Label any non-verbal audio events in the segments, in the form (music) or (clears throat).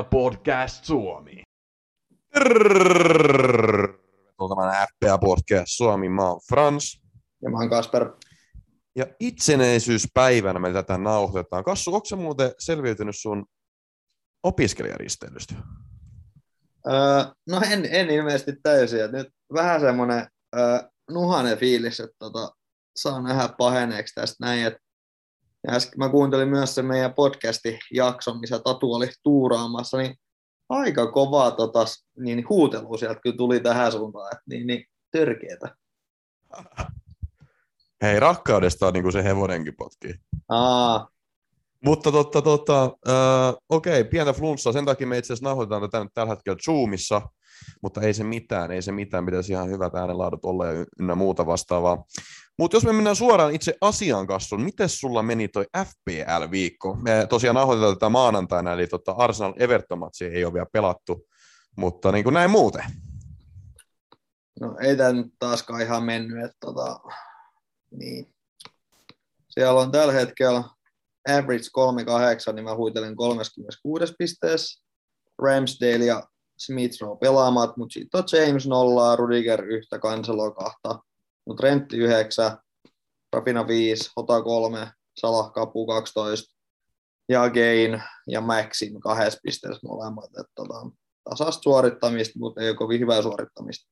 FPL Podcast Suomi. Tervetuloa FPA Podcast Suomi. Mä oon Frans. Ja mä oon Kasper. Ja itsenäisyyspäivänä me tätä nauhoitetaan. Kassu, onko muuten selviytynyt sun opiskelijaristeilystä? Öö, no en, en ilmeisesti täysin. Et nyt vähän semmoinen öö, nuhanen fiilis, että tota, saa nähdä paheneeksi tästä näin. Et, ja äsken mä kuuntelin myös sen meidän podcastin jakson, missä Tatu oli tuuraamassa, niin aika kovaa tota, niin huutelua sieltä kyllä tuli tähän suuntaan, että niin, niin törkeetä. Hei, rakkaudesta on niin kuin se hevonenkin potkii. Aa, Mutta totta, totta, äh, okei, pientä flunssaa, sen takia me itse asiassa nauhoitetaan tätä nyt tällä hetkellä Zoomissa, mutta ei se mitään, ei se mitään, pitäisi ihan hyvät äänenlaadut olla ja ynnä muuta vastaavaa. Mutta jos me mennään suoraan itse asian kasvuun, miten sulla meni toi FPL-viikko? Me tosiaan nauhoitetaan tätä maanantaina, eli tota Arsenal everton ei ole vielä pelattu, mutta niin kuin näin muuten. no ei tämä nyt taaskaan ihan mennyt, että tota, niin. Siellä on tällä hetkellä average 38, niin mä huitelen 36 pisteessä. Ramsdale ja Smith Rowe pelaamat, mutta sitten on James nollaa, Rudiger yhtä, Cancelo kahta, mutta Rentti 9, Rapina 5, Hota 3, Salah Kapu 12 ja Gain ja Maxim kahdessa pisteessä molemmat. Et tota, tasasta suorittamista, mutta ei ole kovin hyvää suorittamista.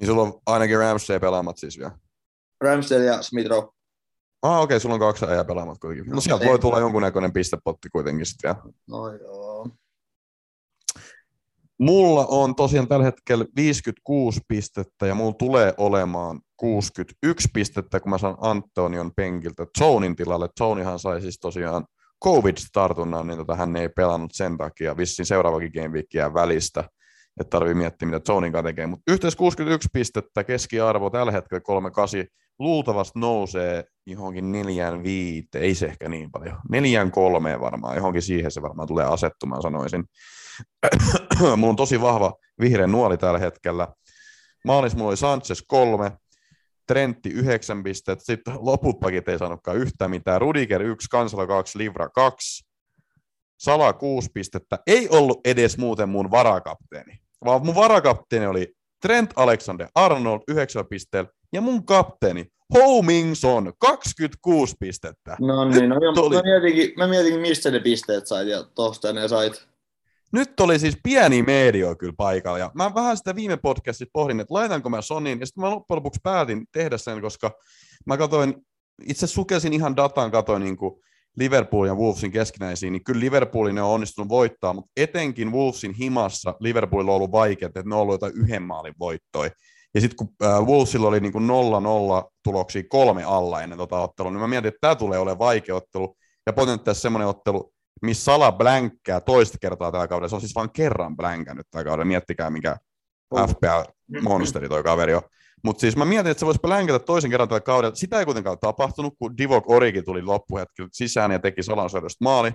Niin sulla on ainakin Ramsey pelaamat siis vielä. Ramsdale ja Smith Rowe. Ah, okei, sulla on kaksi ajaa pelaamat kuitenkin. No sieltä ei- voi tulla jonkunnäköinen pistepotti kuitenkin sitten vielä. No joo. Mulla on tosiaan tällä hetkellä 56 pistettä ja mulla tulee olemaan 61 pistettä, kun mä saan Antonion penkiltä Zonin tilalle. Zonihan sai siis tosiaan COVID-tartunnan, niin tota hän ei pelannut sen takia. Vissiin seuraavakin game välistä, että tarvii miettiä, mitä Zonin kanssa tekee. Mutta yhteensä 61 pistettä, keskiarvo tällä hetkellä 38, luultavasti nousee johonkin neljään viite, ei se ehkä niin paljon, neljään kolmeen varmaan, johonkin siihen se varmaan tulee asettumaan, sanoisin. (clears throat) mulla on tosi vahva vihreä nuoli tällä hetkellä. Maalis mulla oli Sanchez kolme, Trentti yhdeksän pistettä, sitten loput pakit ei saanutkaan yhtään mitään. Rudiger yksi, Kansala kaksi, Livra kaksi, Sala kuusi pistettä. Ei ollut edes muuten mun varakapteeni, vaan mun varakapteeni oli Trent Alexander-Arnold yhdeksän pisteellä ja mun kapteeni Homingson 26 pistettä. No niin, no, mä, mietinkin, mä mietinkin, mistä ne pisteet sait ja tosta ne sait. Nyt oli siis pieni medio kyllä paikalla, ja mä vähän sitä viime podcastissa pohdin, että laitanko mä Sonyin, ja sitten mä loppujen lopuksi päätin tehdä sen, koska mä katsoin, itse sukelsin ihan datan, katsoin niin kuin Liverpool ja Wolvesin keskinäisiin, niin kyllä Liverpoolin on onnistunut voittaa, mutta etenkin Wolvesin himassa Liverpoolilla on ollut vaikeaa, että ne on ollut jotain yhden maalin voittoja. Ja sitten kun äh, Wolvesilla oli niin kuin 0-0 tuloksia kolme alla ennen tota ottelua, niin mä mietin, että tämä tulee olemaan vaikea ottelu, ja potentiaalisesti semmoinen ottelu, missä Sala blänkkää toista kertaa tällä kaudella. Se on siis vain kerran blänkännyt tällä kaudella. Miettikää, mikä Oh. FPL-monsteri toi kaveri on. Mutta siis mä mietin, että se voisi blänkätä toisen kerran tällä kaudella. Sitä ei kuitenkaan tapahtunut, kun Divok Origi tuli loppuhetkellä sisään ja teki Salan syödöstä maali.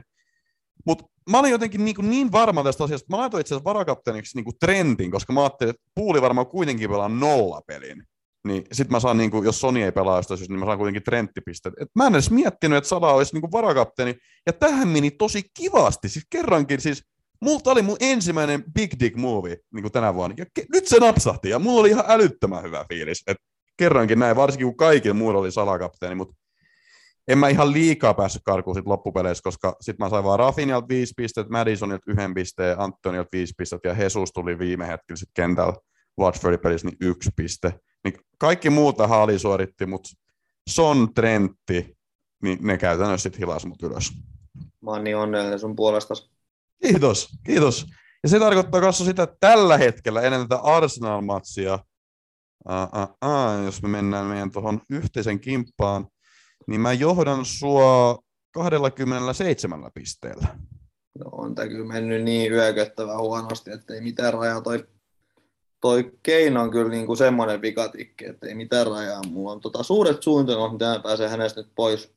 Mutta mä olin jotenkin niin, niin varma tästä asiasta, että mä laitoin itse asiassa varakapteeniksi niin trendin, koska mä ajattelin, että Puuli varmaan kuitenkin pelaa nolla pelin. Niin sit mä saan, niin kuin, jos Sony ei pelaa sitä syystä, niin mä saan kuitenkin trendtipisteet. Et mä en edes miettinyt, että Sala olisi niin kuin varakapteeni. Ja tähän meni tosi kivasti. Siis kerrankin, siis multa oli mun ensimmäinen Big Dick Movie niin kuin tänä vuonna. Ja ke- nyt se napsahti ja mulla oli ihan älyttömän hyvä fiilis. Et kerrankin näin, varsinkin kun kaikilla muilla oli salakapteeni, mutta en mä ihan liikaa päässyt karkuun sit loppupeleissä, koska sit mä sain vaan Rafinilta viisi pistettä, Madisonilta yhden pisteen, Antonilta viisi pistettä ja Jesus tuli viime hetkellä sit kentällä Watfordin pelissä niin yksi piste. Niin kaikki muut tähän alisuoritti, mutta Son, Trentti, niin ne käytännössä sit hilas mut ylös. Mä oon niin onnellinen sun puolesta. Kiitos, kiitos. Ja se tarkoittaa kanssa sitä, että tällä hetkellä ennen tätä Arsenal-matsia, aa, aa, aa, jos me mennään meidän tuohon yhteisen kimppaan, niin mä johdan sua 27 pisteellä. No on tää kyllä mennyt niin yököttävän huonosti, että ei mitään rajaa. Toi, toi Keino on kyllä niinku semmoinen vikatikki, että ei mitään rajaa. Mulla on tota suuret suunnitelmat, mitä mä pääsen hänestä nyt pois.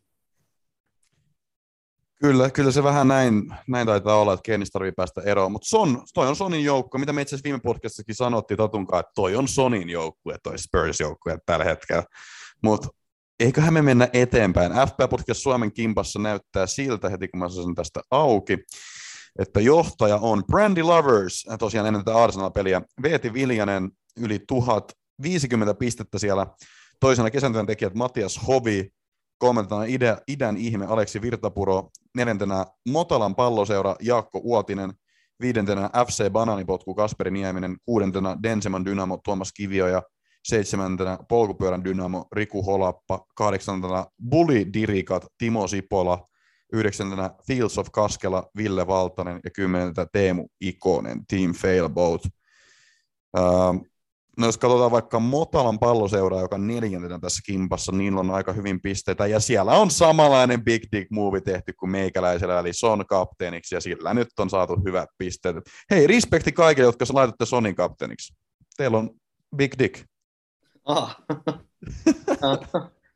Kyllä, kyllä se vähän näin, näin taitaa olla, että Kennis tarvii päästä eroon, mutta Son, toi on Sonin joukko, mitä me itse asiassa viime podcastissakin sanottiin Tatunkaan, että toi on Sonin joukkue, toi Spurs-joukkue tällä hetkellä. Mutta eiköhän me mennä eteenpäin. FP Podcast Suomen kimpassa näyttää siltä heti, kun mä sen tästä auki. Että johtaja on Brandy Lovers, tosiaan ennen tätä Arsenal-peliä. Veeti Viljanen yli 1050 pistettä siellä. Toisena kesätyön tekijät Matias Hovi, kolmantena idän, idän ihme Aleksi Virtapuro, neljäntenä Motalan palloseura Jaakko Uotinen, viidentenä FC Bananipotku Kasperi Nieminen, kuudentena Denseman Dynamo Tuomas Kivio ja seitsemäntenä polkupyörän Dynamo Riku Holappa, kahdeksantena Bully Dirikat Timo Sipola, yhdeksäntenä Fields of Kaskela Ville Valtanen ja kymmenentenä Teemu Ikonen Team Failboat. Ähm, no jos katsotaan vaikka Motalan palloseuraa, joka on neljäntenä tässä kimpassa, niin on aika hyvin pisteitä, ja siellä on samanlainen Big Dick Move tehty kuin meikäläisellä, eli Son kapteeniksi, ja sillä nyt on saatu hyvät pisteet. Hei, respekti kaikille, jotka laitatte Sonin kapteeniksi. Teillä on Big Dick. Ah.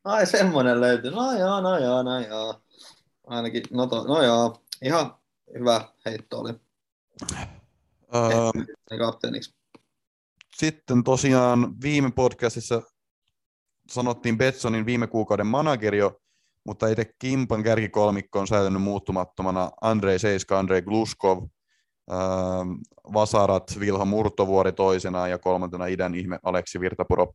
Ai (laughs) semmonen löytyi. No joo, no joo, no joo. Ainakin, no, to, no joo. Ihan hyvä heitto oli. Ähm, kapteeniksi. Sitten tosiaan viime podcastissa sanottiin Betsonin viime kuukauden manageri jo, mutta itse Kimpan kärkikolmikko on säilynyt muuttumattomana Andrei Seiska, Andrei Gluskov, ähm, Vasarat, Vilha Murtovuori toisena ja kolmantena idän ihme Aleksi Virtapuro.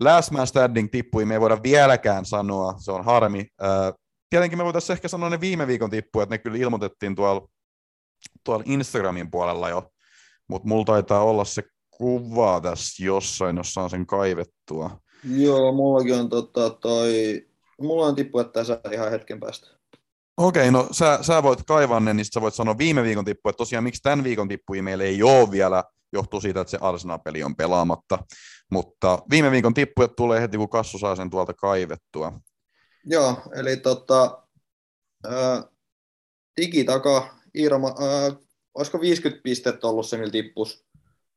Last man standing tippui, me ei voida vieläkään sanoa, se on harmi. Äh, tietenkin me voitaisiin ehkä sanoa ne viime viikon tippuja, että ne kyllä ilmoitettiin tuolla, tuolla Instagramin puolella jo, mutta mulla taitaa olla se kuva tässä jossain, jos saan sen kaivettua. Joo, mullakin on tota, toi, mulla on tippu, että tässä ihan hetken päästä. Okei, okay, no sä, sä voit kaivaa ne, niin sä voit sanoa viime viikon tippu, että tosiaan miksi tämän viikon tippuja meillä ei ole vielä, johtuu siitä, että se Arsenal-peli on pelaamatta. Mutta viime viikon tippuja tulee heti, kun Kassu saa sen tuolta kaivettua. Joo, eli tota, ää, digitaka, Iiro, ää, olisiko 50 pistettä ollut se, millä tippus?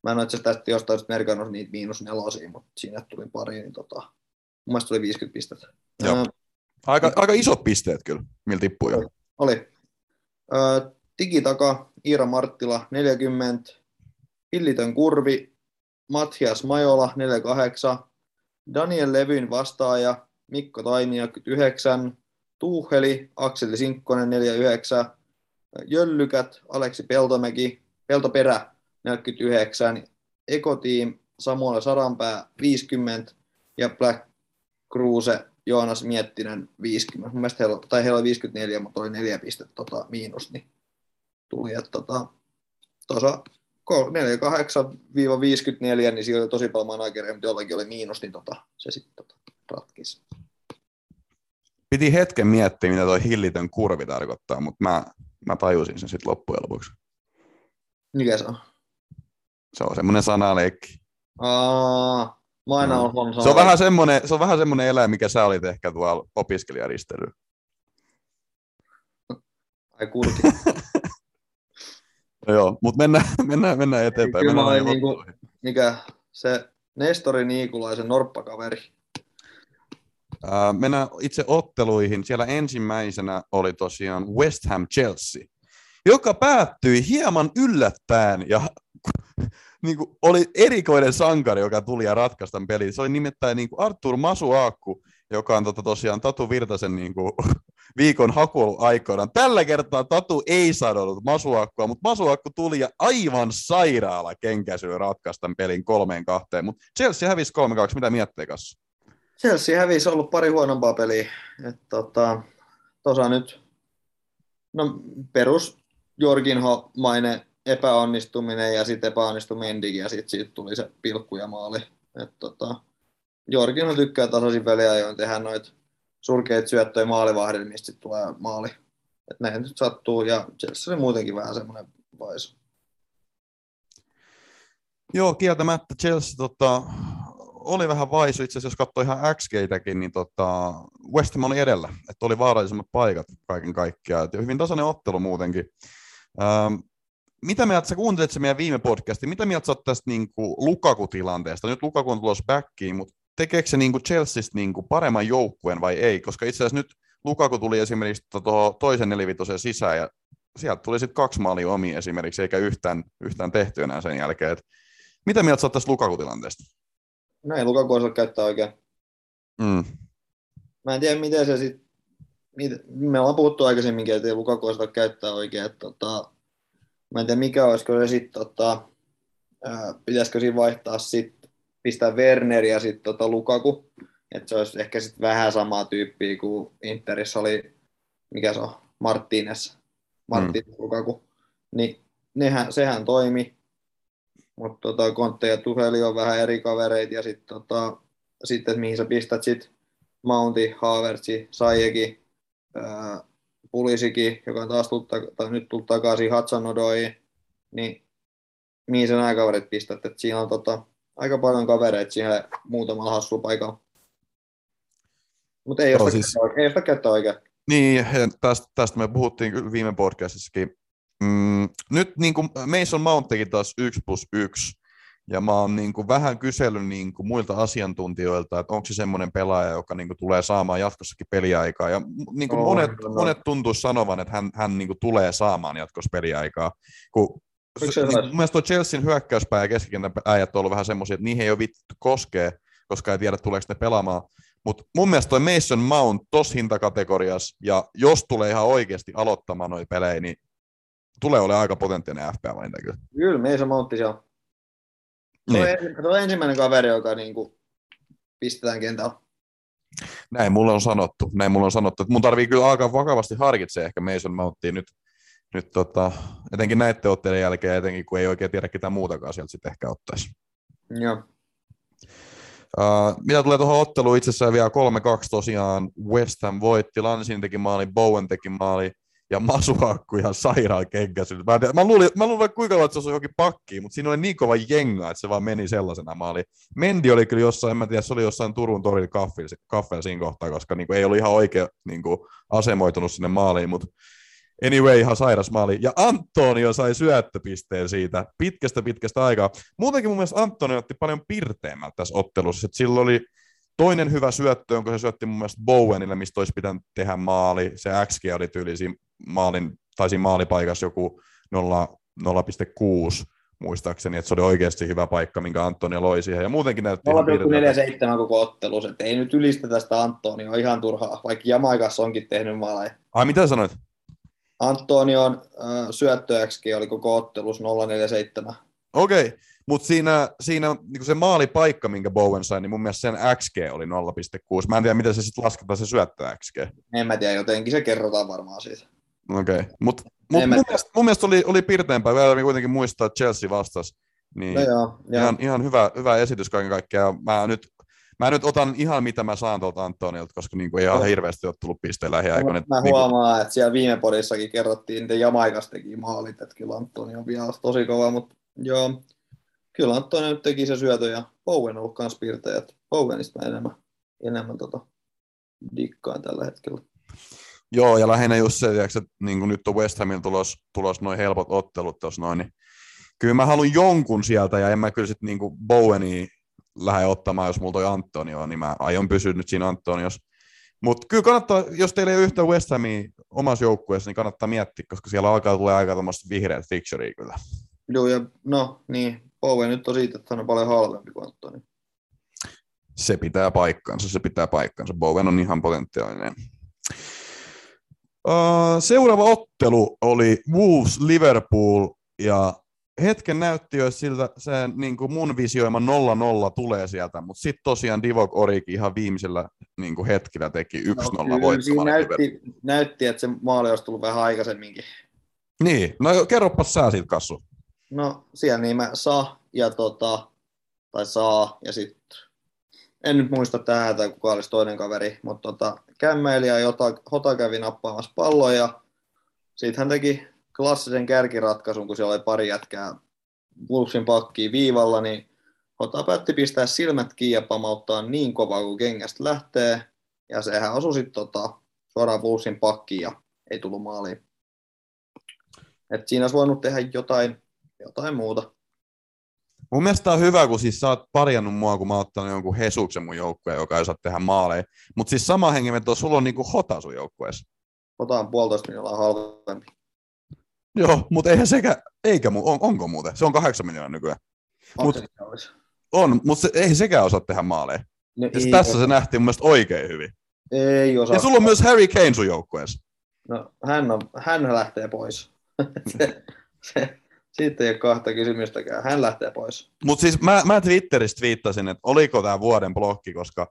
Mä en ole itse tästä jostain merkannut niitä miinus nelosia, mutta siinä tuli pari, niin tota, mun mielestä tuli 50 pistettä. Joo. Ää, aika, aika isot pisteet kyllä, millä tippuu jo. Oli. Ää, digitaka, Iira Marttila, 40. Hillitön kurvi, Mathias Majola, 48. Daniel Levyn vastaaja, Mikko Taimia 9, Tuuheli, Akseli Sinkkonen 49, Jöllykät, Aleksi Peltomäki, Peltoperä 49, Ekoteam, Samuel Saranpää 50 ja Black Cruise, Joonas Miettinen 50. Mun heillä, tai heillä oli 54, mutta oli neljä pistettä tota, miinus, niin tuli, että tota, tuossa 48-54, niin siellä oli tosi paljon managereja, mutta jollakin oli miinus, niin tota, se sitten tota, ratkisi. Piti hetken miettiä, mitä tuo hillitön kurvi tarkoittaa, mutta mä, mä tajusin sen sitten loppujen lopuksi. Mikä se on? Se on semmoinen sanaleikki. Aa, mä aina No. on Se on vähän semmoinen, se on vähän semmoinen eläin, mikä sä olit ehkä tuolla opiskelijaristelyllä. Ai kurki. (laughs) No joo, mutta mennään, mennään, mennään eteenpäin. Kyllä mä Mennään olin noihin niinku- Mikä se Nestori Niikulaisen norppakaveri. Ää, mennään itse otteluihin. Siellä ensimmäisenä oli tosiaan West Ham Chelsea, joka päättyi hieman yllättäen ja (laughs) niin kuin, oli erikoinen sankari, joka tuli ja ratkaisi tämän pelin. Se oli nimittäin niin kuin Artur Masuaakku, joka on tota, tosiaan Tatu Virtasen niin kuin, (laughs) viikon haku aikoinaan. Tällä kertaa Tatu ei sanonut Masuakkua, mutta Masuakku tuli ja aivan sairaala kenkäisyllä ratkaisi tämän pelin kolmeen kahteen. Mutta Chelsea hävisi 3-2. Mitä miettii kanssa? Chelsea hävisi ollut pari huonompaa peliä. Et, tota, tosa nyt no, perus Jorginho-mainen epäonnistuminen ja sitten epäonnistui Mendik ja sitten siitä tuli se pilkku ja maali. Et, tota, Jorginho tykkää tasaisin väliajoin tehdä noita surkeita syöttöjä maalivahdille, mistä sitten tulee maali. Et näin nyt sattuu ja Chelsea oli muutenkin vähän semmoinen vaisu. Joo, kieltämättä Chelsea tota, oli vähän vaisu. Itse asiassa jos katsoo ihan XGtäkin, niin tota, West Ham oli edellä. Että oli vaarallisemmat paikat kaiken kaikkiaan. Et hyvin tasainen ottelu muutenkin. Ähm, mitä mieltä, sä kuuntelit se meidän viime podcastin, mitä mieltä sä oot tästä niin kuin Lukaku-tilanteesta? Nyt Lukaku on tulossa backiin, mutta tekeekö se niin kuin Chelseasta niin kuin paremman joukkueen vai ei? Koska itse asiassa nyt Lukaku tuli esimerkiksi tuohon toisen nelivitosen sisään ja sieltä tuli sitten kaksi maalia omia esimerkiksi, eikä yhtään, yhtään tehty enää sen jälkeen. Et mitä mieltä sä oot tästä Lukaku-tilanteesta? No ei Lukaku osaa käyttää oikein. Mm. Mä en tiedä, miten se sitten... Me ollaan puhuttu aikaisemminkin, että ei Lukaku osata käyttää oikein. Että, tota, Mä en tiedä mikä olisiko se sitten, tota, ää, pitäisikö siinä vaihtaa sitten, pistää Werner ja sitten tota Lukaku. Että se olisi ehkä sitten vähän samaa tyyppiä kuin Interissä oli, mikä se on, Martínez, Martínez mm. Lukaku. Niin nehän, sehän toimi, mutta tota, Kontte ja Tuheli on vähän eri kavereita ja sitten tota, sit, mihin sä pistät sit Mounti, Havertzi, Saijeki, Pulisikin, joka on taas tullut, tai nyt tullut takaisin Hatsanodoihin, niin mihin sen nämä kaverit pistät, että siinä on tota, aika paljon kavereita siihen muutamalla hassulla paikalla. Mutta ei, ole siis... ei sitä oikein. Niin, tästä, tästä me puhuttiin viime podcastissakin. Mm, nyt niin kuin Mason Mount teki taas 1 plus 1, ja mä oon niin kuin vähän kysellyt niin kuin muilta asiantuntijoilta, että onko se semmoinen pelaaja, joka niin kuin tulee saamaan jatkossakin peliaikaa. Ja niin kuin oh, monet, no. monet tuntuu sanovan, että hän, hän niin kuin tulee saamaan jatkossa peliaikaa. Kun niin, mun mielestä tuo Chelsean hyökkäyspää ja keskikentän äijät on ollut vähän semmoisia, että niihin ei ole vittu koskee, koska ei tiedä tuleeko ne pelaamaan. Mutta mun mielestä toi Mason Mount tos hintakategoriassa, ja jos tulee ihan oikeasti aloittamaan noita pelejä, niin tulee olemaan aika potentiaalinen FPA-valinta kyllä. Kyllä, Mason Mount se on. Niin. Se on ensimmäinen kaveri, joka niin kuin pistetään kentällä. Näin mulle on sanottu. Näin mulle on sanottu. Että mun tarvii kyllä alkaa vakavasti harkitsemaan ehkä Mason Mountia nyt, nyt tota, etenkin näiden otteiden jälkeen, etenkin kun ei oikein tiedä ketään muutakaan sieltä sitten ehkä ottaisi. Joo. Uh, mitä tulee tuohon otteluun, itse asiassa vielä 3-2 tosiaan West Ham voitti, Lansin teki maali, Bowen teki maali, ja Masuakku ihan sairaan kenkäisyt. Mä, mä, luulin, mä luulin kuinka kauan, että se olisi johonkin pakkiin, mutta siinä oli niin kova jenga, että se vaan meni sellaisena maali. Mendi oli kyllä jossain, en mä tiedä, se oli jossain Turun torilla kaffeella siinä kohtaa, koska niin kuin, ei ollut ihan oikein niin kuin, asemoitunut sinne maaliin, mutta Anyway, ihan sairas maali. Ja Antonio sai syöttöpisteen siitä pitkästä pitkästä aikaa. Muutenkin mun mielestä Antonio otti paljon pirteemmältä tässä ottelussa. Että sillä oli toinen hyvä syöttö, jonka se syötti mun mielestä Bowenille, mistä olisi pitänyt tehdä maali. Se XG oli tyyli siinä maalin, tai siinä maalipaikassa joku 0,6 muistaakseni, että se oli oikeasti hyvä paikka, minkä Antonio loi siihen. Ja muutenkin näytti 0,47 koko ottelus, että ei nyt ylistä tästä Antonio ihan turhaa, vaikka Jamaikassa onkin tehnyt maaleja. Ai mitä sanoit? Antonion äh, syöttöäksikin oli koko ottelus 047. Okei, okay. mutta siinä, siinä niin se maalipaikka, minkä Bowen sai, niin mun mielestä sen XG oli 0,6. Mä en tiedä, miten se sitten lasketaan se syöttö XG. En mä tiedä, jotenkin se kerrotaan varmaan siitä. Okei, okay. mutta mut mun, mielestä, mun mielestä oli, oli pirteämpää. Vielä kuitenkin muistaa, että Chelsea vastasi. Niin no joo, joo. Ihan, ihan hyvä, hyvä esitys kaiken kaikkiaan. Mä nyt mä nyt otan ihan mitä mä saan tuolta Antonilta, koska niin kuin ei ihan hirveästi ole tullut pisteen lähiaikoina. Mä niin huomaan, että siellä viime podissakin kerrottiin, että Jamaikas teki maalit, että kyllä Antoni on vielä tosi kova, mutta joo, kyllä Antoni nyt teki se syötö ja Bowen on ollut myös piirteä, että Bowenista mä enemmän, enemmän tota, dikkaan tällä hetkellä. Joo, ja lähinnä just se, että niin kuin nyt on West Hamilla tulos, tulos noin helpot ottelut tuossa noin, niin kyllä mä haluan jonkun sieltä, ja en mä kyllä sitten niin Bowenia lähde ottamaan, jos mulla toi Antonio, niin mä aion pysyä nyt siinä Antonios. Mutta kyllä kannattaa, jos teillä ei ole yhtä West Hamia omassa joukkueessa, niin kannattaa miettiä, koska siellä alkaa tulla aika tämmöistä vihreät fixturea kyllä. Joo, ja no niin, Bowen nyt on siitä, että hän on paljon halvempi kuin Antoni. Se pitää paikkansa, se pitää paikkansa. Bowen on ihan potentiaalinen. Uh, seuraava ottelu oli Wolves Liverpool, ja hetken näytti jo siltä se niin kuin mun visioima 0-0 tulee sieltä, mutta sitten tosiaan Divok Oriki ihan viimeisellä niin kuin hetkellä teki 1-0 no, voittomaali. Näytti, näytti, että se maali olisi tullut vähän aikaisemminkin. Niin, no kerropas sä siitä Kassu. No siellä niin mä saa ja tota, tai saa ja sitten en nyt muista tai kuka olisi toinen kaveri, mutta tota, kämmeili ja Jota, Hota kävi nappaamassa palloja ja sitten hän teki klassisen kärkiratkaisun, kun siellä oli pari jätkää Wolvesin pakkiin viivalla, niin Hota päätti pistää silmät kiinni ja pamauttaa niin kovaa kuin kengästä lähtee. Ja sehän osui sitten tota, suoraan Wolvesin pakkiin ja ei tullut maaliin. Et siinä olisi voinut tehdä jotain, jotain muuta. Mun mielestä on hyvä, kun siis sä oot parjannut mua, kun mä oon ottanut jonkun Hesuksen mun joukkueen, joka ei osaa tehdä maaleja. Mutta siis sama hengenveto, sulla on niinku Hota sun joukkueessa. Hota on puolitoista miljoonaa halvempi. Joo, mutta eihän sekä, eikä mu, on, onko muuten? Se on kahdeksan miljoonaa nykyään. Mut, on, mutta se, ei sekään osaa tehdä maaleja. No, ei, tässä ei. se nähtiin mun mielestä oikein hyvin. Ei osaa. Ja sulla on myös Harry Kane sun joukkueessa. No, hän, on, hän lähtee pois. (laughs) se, se, Siitä ei ole kahta kysymystäkään. Hän lähtee pois. Mutta siis mä, mä Twitterissä twiittasin, että oliko tämä vuoden blokki, koska,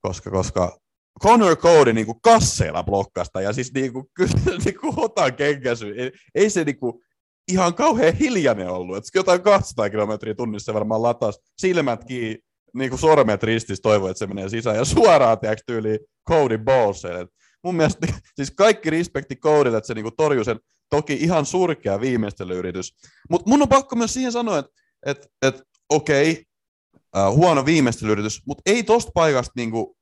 koska, koska Connor Cody niinku kasseilla blokkasta, ja siis niinku, (laughs) kyllä niinku hotan kenkäsy. Ei, ei se niinku ihan kauhean hiljainen ollut, että jotain 200 kilometriä tunnissa varmaan latas silmät kiinni, niinku sormet ristissä toivoi, että se menee sisään, ja suoraan tiedätkö tyyliin Cody Ballselle. mun mielestä (laughs) siis kaikki respekti Codylle, että se niinku torjui sen toki ihan surkea viimeistelyyritys. Mutta mun on pakko myös siihen sanoa, että et, et, okei, okay, uh, huono viimeistelyyritys, mutta ei tosta paikasta niinku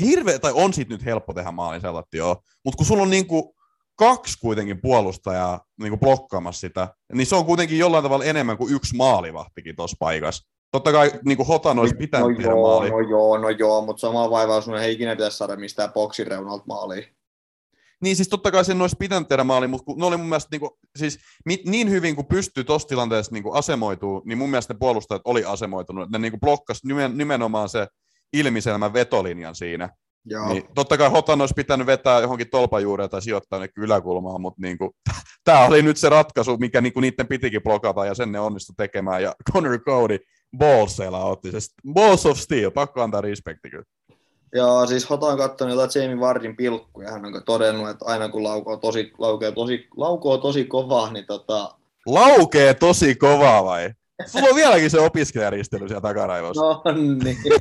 hirveä, tai on siitä nyt helppo tehdä maalin sellaista joo, mutta kun sulla on niinku kaksi kuitenkin puolustajaa niinku blokkaamassa sitä, niin se on kuitenkin jollain tavalla enemmän kuin yksi maalivahtikin tuossa paikassa. Totta kai niin Hotan olisi pitänyt no tehdä joo, maali. No joo, no joo, mutta sama vaivaus sun ei ikinä pitäisi saada mistään boksin reunalta maaliin. Niin siis totta kai sen olisi pitänyt tehdä maali, mutta ne oli mun mielestä niin, kuin, siis niin hyvin kuin pystyy tuossa tilanteessa niin asemoituu, niin mun mielestä ne puolustajat oli asemoitunut. Ne niin blokkasi nimenomaan se ilmiselmän vetolinjan siinä. Joo. Niin, totta kai Hotan olisi pitänyt vetää johonkin tolpajuureen tai sijoittaa ne yläkulmaan, mutta niin kuin, (laughs) tämä oli nyt se ratkaisu, mikä niin kuin niiden pitikin blokata ja sen ne onnistu tekemään. Ja Connor Cody Ballsilla otti se. Balls of Steel, pakko antaa respekti kyllä. Joo, siis Hota on katsonut jotain Jamie Wardin pilkkuja. Hän on todennut, että aina kun laukoo tosi, laukoo tosi, laukoo tosi kovaa, niin tota... Laukee tosi kovaa vai? Sulla on vieläkin se opiskelijäristely siellä takaraivossa. No niin. (laughs)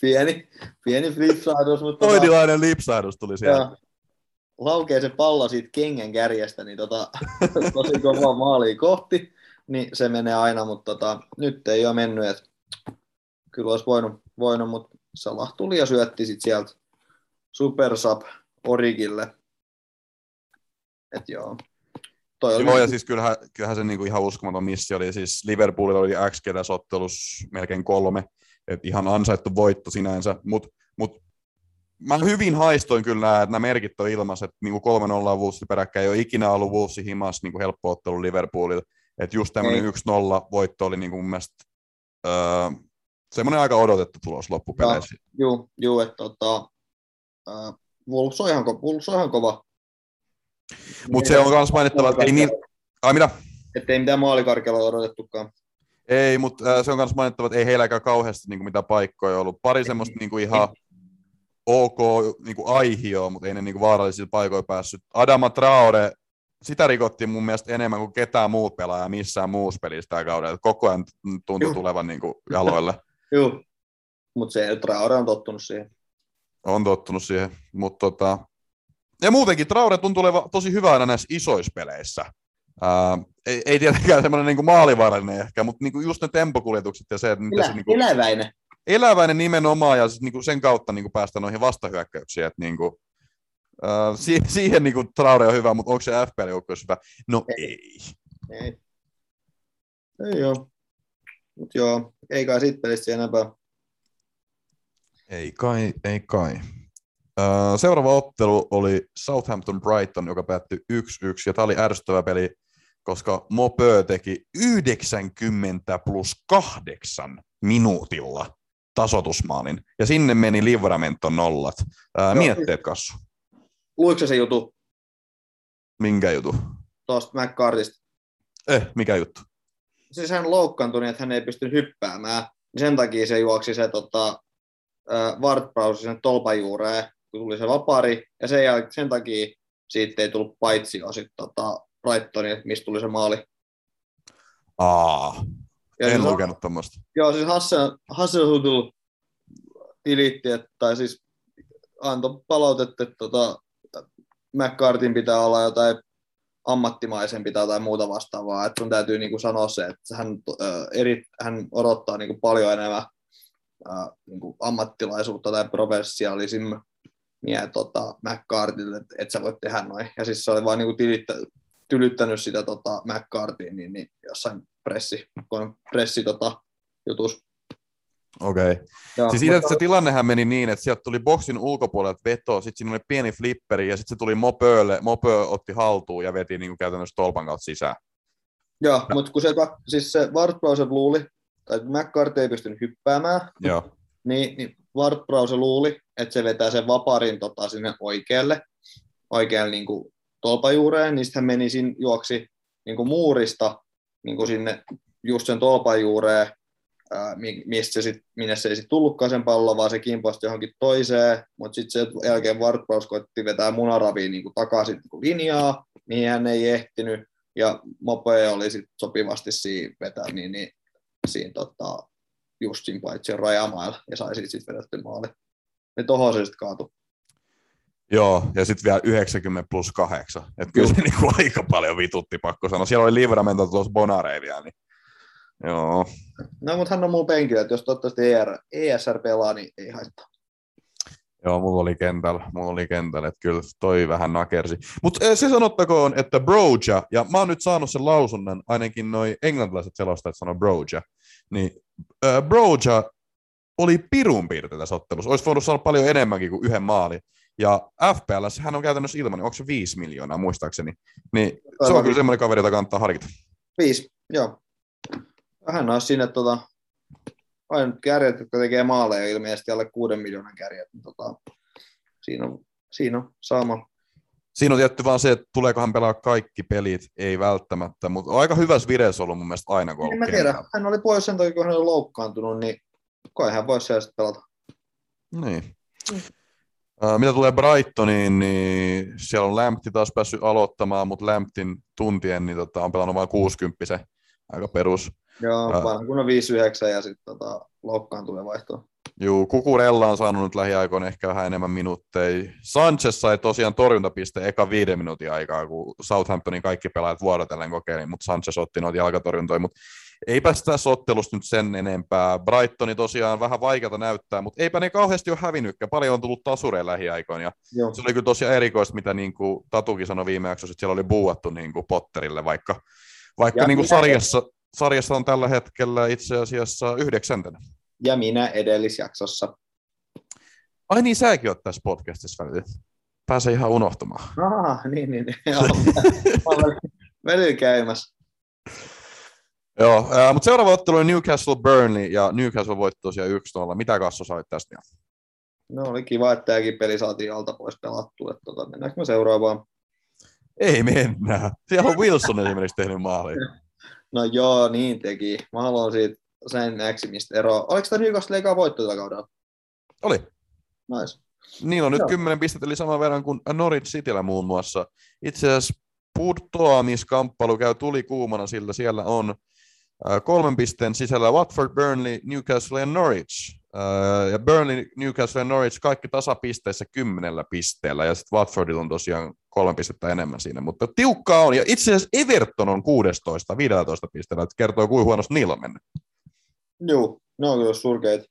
pieni, pieni flipsahdus, mutta... Toidilainen lipsahdus tuli siellä. Joo. Laukee se pallo siitä kengän kärjestä, niin tota, (laughs) tosi kovaa maalia kohti, niin se menee aina, mutta tota, nyt ei ole mennyt, että kyllä olisi voinut, voinut mutta Salah tuli ja syötti sitten sieltä Super Sub Origille. Et joo. Toi oli... Joo, ja siis kyllähän, kyllähän se niinku ihan uskomaton missi oli. Siis Liverpoolilla oli x ottelus melkein kolme. Et ihan ansaittu voitto sinänsä, mutta mut, mä hyvin haistoin kyllä että nämä merkit on ilmassa, että niinku 3-0 Wolves peräkkäin ei ole ikinä ollut Wolvesin himas niinku helppo ottelu Liverpoolilla. Että just tämmöinen 1-0 voitto oli niinku mun mielestä öö, semmoinen aika odotettu tulos loppupeleissä. Joo, joo että tota, äh, Wolves on ihan, ko- Wolves on ihan kova. Mutta se on myös mainittava, että ei niin... Ai mitä? Että ei mitään maalikarkealla odotettukaan. Ei, mutta äh, se on myös mainittava, että ei heilläkään kauheasti niin kuin, mitään paikkoja ollut. Pari semmoista niin kuin, ihan ok niin kuin aihioa, mutta ei ne niin kuin, vaarallisilla paikoilla päässyt. Adama Traore, sitä rikottiin mun mielestä enemmän kuin ketään muut pelaaja missään muussa pelissä tämä kaudella. Koko ajan tuntui tulevan niin kuin, jaloille. Joo, mutta se Traore on tottunut siihen. On tottunut siihen, mutta tota... Ja muutenkin Traore tuntuu olevan tosi hyvä aina näissä isoissa peleissä. Ää, ei, ei tietenkään semmoinen niin maalivaarallinen ehkä, mutta niin just ne tempokuljetukset ja se, että Elä, se... Niin kuin, eläväinen. Eläväinen nimenomaan ja niin kuin sen kautta niin kuin päästä noihin vastahyökkäyksiin. Että niin kuin, ää, si- siihen niin kuin Traore on hyvä, mutta onko se FPL-joukkueessa hyvä? No ei. Ei. Ei, ei ole. Mut joo, ei kai siitä pelistä enempää. Ei kai, ei kai. Seuraava ottelu oli Southampton Brighton, joka päättyi 1-1, ja tämä oli ärsyttävä peli, koska Mopö teki 90 plus 8 minuutilla tasotusmaalin, ja sinne meni Livramenton nollat. Ää, mietteet, Kassu? Luitko se jutu Minkä jutu? tuosta McCartista? Eh, mikä juttu? Siis hän loukkaantui, niin, että hän ei pysty hyppäämään. Niin sen takia se juoksi se tota, Wartbrausi sen tolpajuureen, kun tuli se vapari, ja sen, jäl- sen takia siitä ei tullut paitsi sitten tota, Brightonin, mistä tuli se maali. Aa, Ja en siis- lukenut tuommoista. Joo, siis Hassel, Hasselhudl tilitti, että, tai siis antoi palautetta, että tota, McCartin pitää olla jotain ammattimaisempi tai jotain muuta vastaavaa, että sun täytyy niin kuin sanoa se, että hän, eri, hän odottaa niin kuin paljon enemmän äh, niin kuin ammattilaisuutta tai professionalismia tota, McCartille, että et sä voit tehdä noin. Ja siis se oli vaan niin kuin tilittä, tylyttänyt sitä tota, McCartiin niin, niin jossain pressi, pressi tota, jutus. Okei. Okay. Siis itse se tilannehän meni niin, että sieltä tuli boksin ulkopuolelta veto, sitten siinä oli pieni flipperi ja sitten se tuli Mopölle, Mopö otti haltuun ja veti niin kuin käytännössä tolpan kautta sisään. Joo, mutta kun se, siis se Wartbrowse luuli, tai että McCarthy ei pystynyt hyppäämään, Joo. niin, niin Wartbrowse luuli, että se vetää sen vaparin tota, sinne oikealle, oikealle niin kuin tolpajuureen, niin sitten hän meni sin, juoksi niin kuin muurista niin kuin sinne just sen tolpajuureen, ää, mistä se sit, minne se ei sitten tullutkaan sen pallo, vaan se kimposti johonkin toiseen, mutta sitten sen jälkeen Wartbraus koitti vetää munaraviin niin takaisin niin linjaa, mihin hän ei ehtinyt, ja Mope oli sitten sopivasti siinä vetää, niin, niin siinä tota, just siinä paitsi rajamailla, ja sai siitä sitten vedetty maali. Ja tohon se sitten kaatui. Joo, ja sitten vielä 90 plus 8. Että kyllä se niinku aika paljon vitutti, pakko sanoa. Siellä oli Livramento tuossa Bonarevia, niin joo. No, mutta hän on mun penkillä, että jos toivottavasti ER, ESR pelaa, niin ei haittaa. Joo, mulla oli kentällä, mulla oli kentällä, että kyllä toi vähän nakersi. Mutta se sanottakoon, että Broja, ja mä oon nyt saanut sen lausunnan, ainakin noi englantilaiset selostajat sanoo Broja, niin äh, Broja oli pirun piirteitä tässä ottelussa. Olisi voinut saada paljon enemmänkin kuin yhden maalin. Ja FPL hän on käytännössä ilman, onko se 5 miljoonaa muistaakseni. Niin se on kyllä semmoinen kaveri, jota kannattaa harkita. Viisi, joo. Hän on siinä tota, aina kärjet, jotka tekee maaleja ilmeisesti alle 6 miljoonan kärjet. Niin tota, siinä, on, siinä on sama. Siinä on tietty vaan se, että tuleeko hän pelaa kaikki pelit, ei välttämättä, mutta on aika hyvässä vireessä ollut mun mielestä aina, kun En mä tiedä, hän oli pois sen takia, kun hän oli loukkaantunut, niin kai hän voisi siellä pelata. Niin. Mm. Mitä tulee Brightoniin, niin siellä on Lämpti taas päässyt aloittamaan, mutta Lämptin tuntien niin tota, on pelannut vain 60 aika perus. Joo, uh, vanha kun on 5-9 ja sitten tota, loukkaantuu vaihtoa. Juu, Kukurella on saanut nyt lähiaikoina ehkä vähän enemmän minuutteja. Sanchez sai tosiaan torjuntapiste eka viiden minuutin aikaa, kun Southamptonin kaikki pelaajat vuorotellen kokeili, mutta Sanchez otti noita jalkatorjuntoja, mutta eipä tässä ottelusta nyt sen enempää. Brightoni tosiaan vähän vaikeata näyttää, mutta eipä ne kauheasti ole hävinnytkään. Paljon on tullut tasureen lähiaikoina. Ja Joo. se oli kyllä tosiaan erikoista, mitä niin kuin Tatukin sanoi viime jaksossa, että siellä oli buuattu niin kuin Potterille, vaikka, vaikka niin kuin sarjassa, sarjassa on tällä hetkellä itse asiassa yhdeksäntenä. Ja minä edellisjaksossa. Ai niin, säkin oot tässä podcastissa välillä. Pääsee ihan unohtumaan. Ah, niin, niin. niin. (laughs) Välillä käymässä. Joo, äh, mutta seuraava ottelu on Newcastle Burnley ja Newcastle voitti tosiaan 1-0. Mitä Kasso sait tästä? No oli kiva, että tämäkin peli saatiin alta pois pelattua. Että tota, mennäänkö me seuraavaan? Ei mennä. Siellä on Wilson esimerkiksi tehnyt maali. (laughs) No joo, niin teki. Mä haluan siitä sen Maximista eroa. Oliko tämä Newcastle eka voitto tällä kaudella? Oli. Nice. Niillä on nyt Joo. 10 pistettä, eli saman verran kuin Norwich Cityllä muun muassa. Itse asiassa putoamiskamppailu käy tuli kuumana, sillä siellä on kolmen pisteen sisällä Watford, Burnley, Newcastle ja Norwich. Ja Burnley, Newcastle ja Norwich kaikki tasapisteissä kymmenellä pisteellä, ja sitten Watfordilla on tosiaan kolme pistettä enemmän siinä, mutta tiukkaa on, ja itse asiassa Everton on 16, 15 pisteellä, että kertoo kuinka huonosti niillä on mennyt. Joo, ne on kyllä surkeita,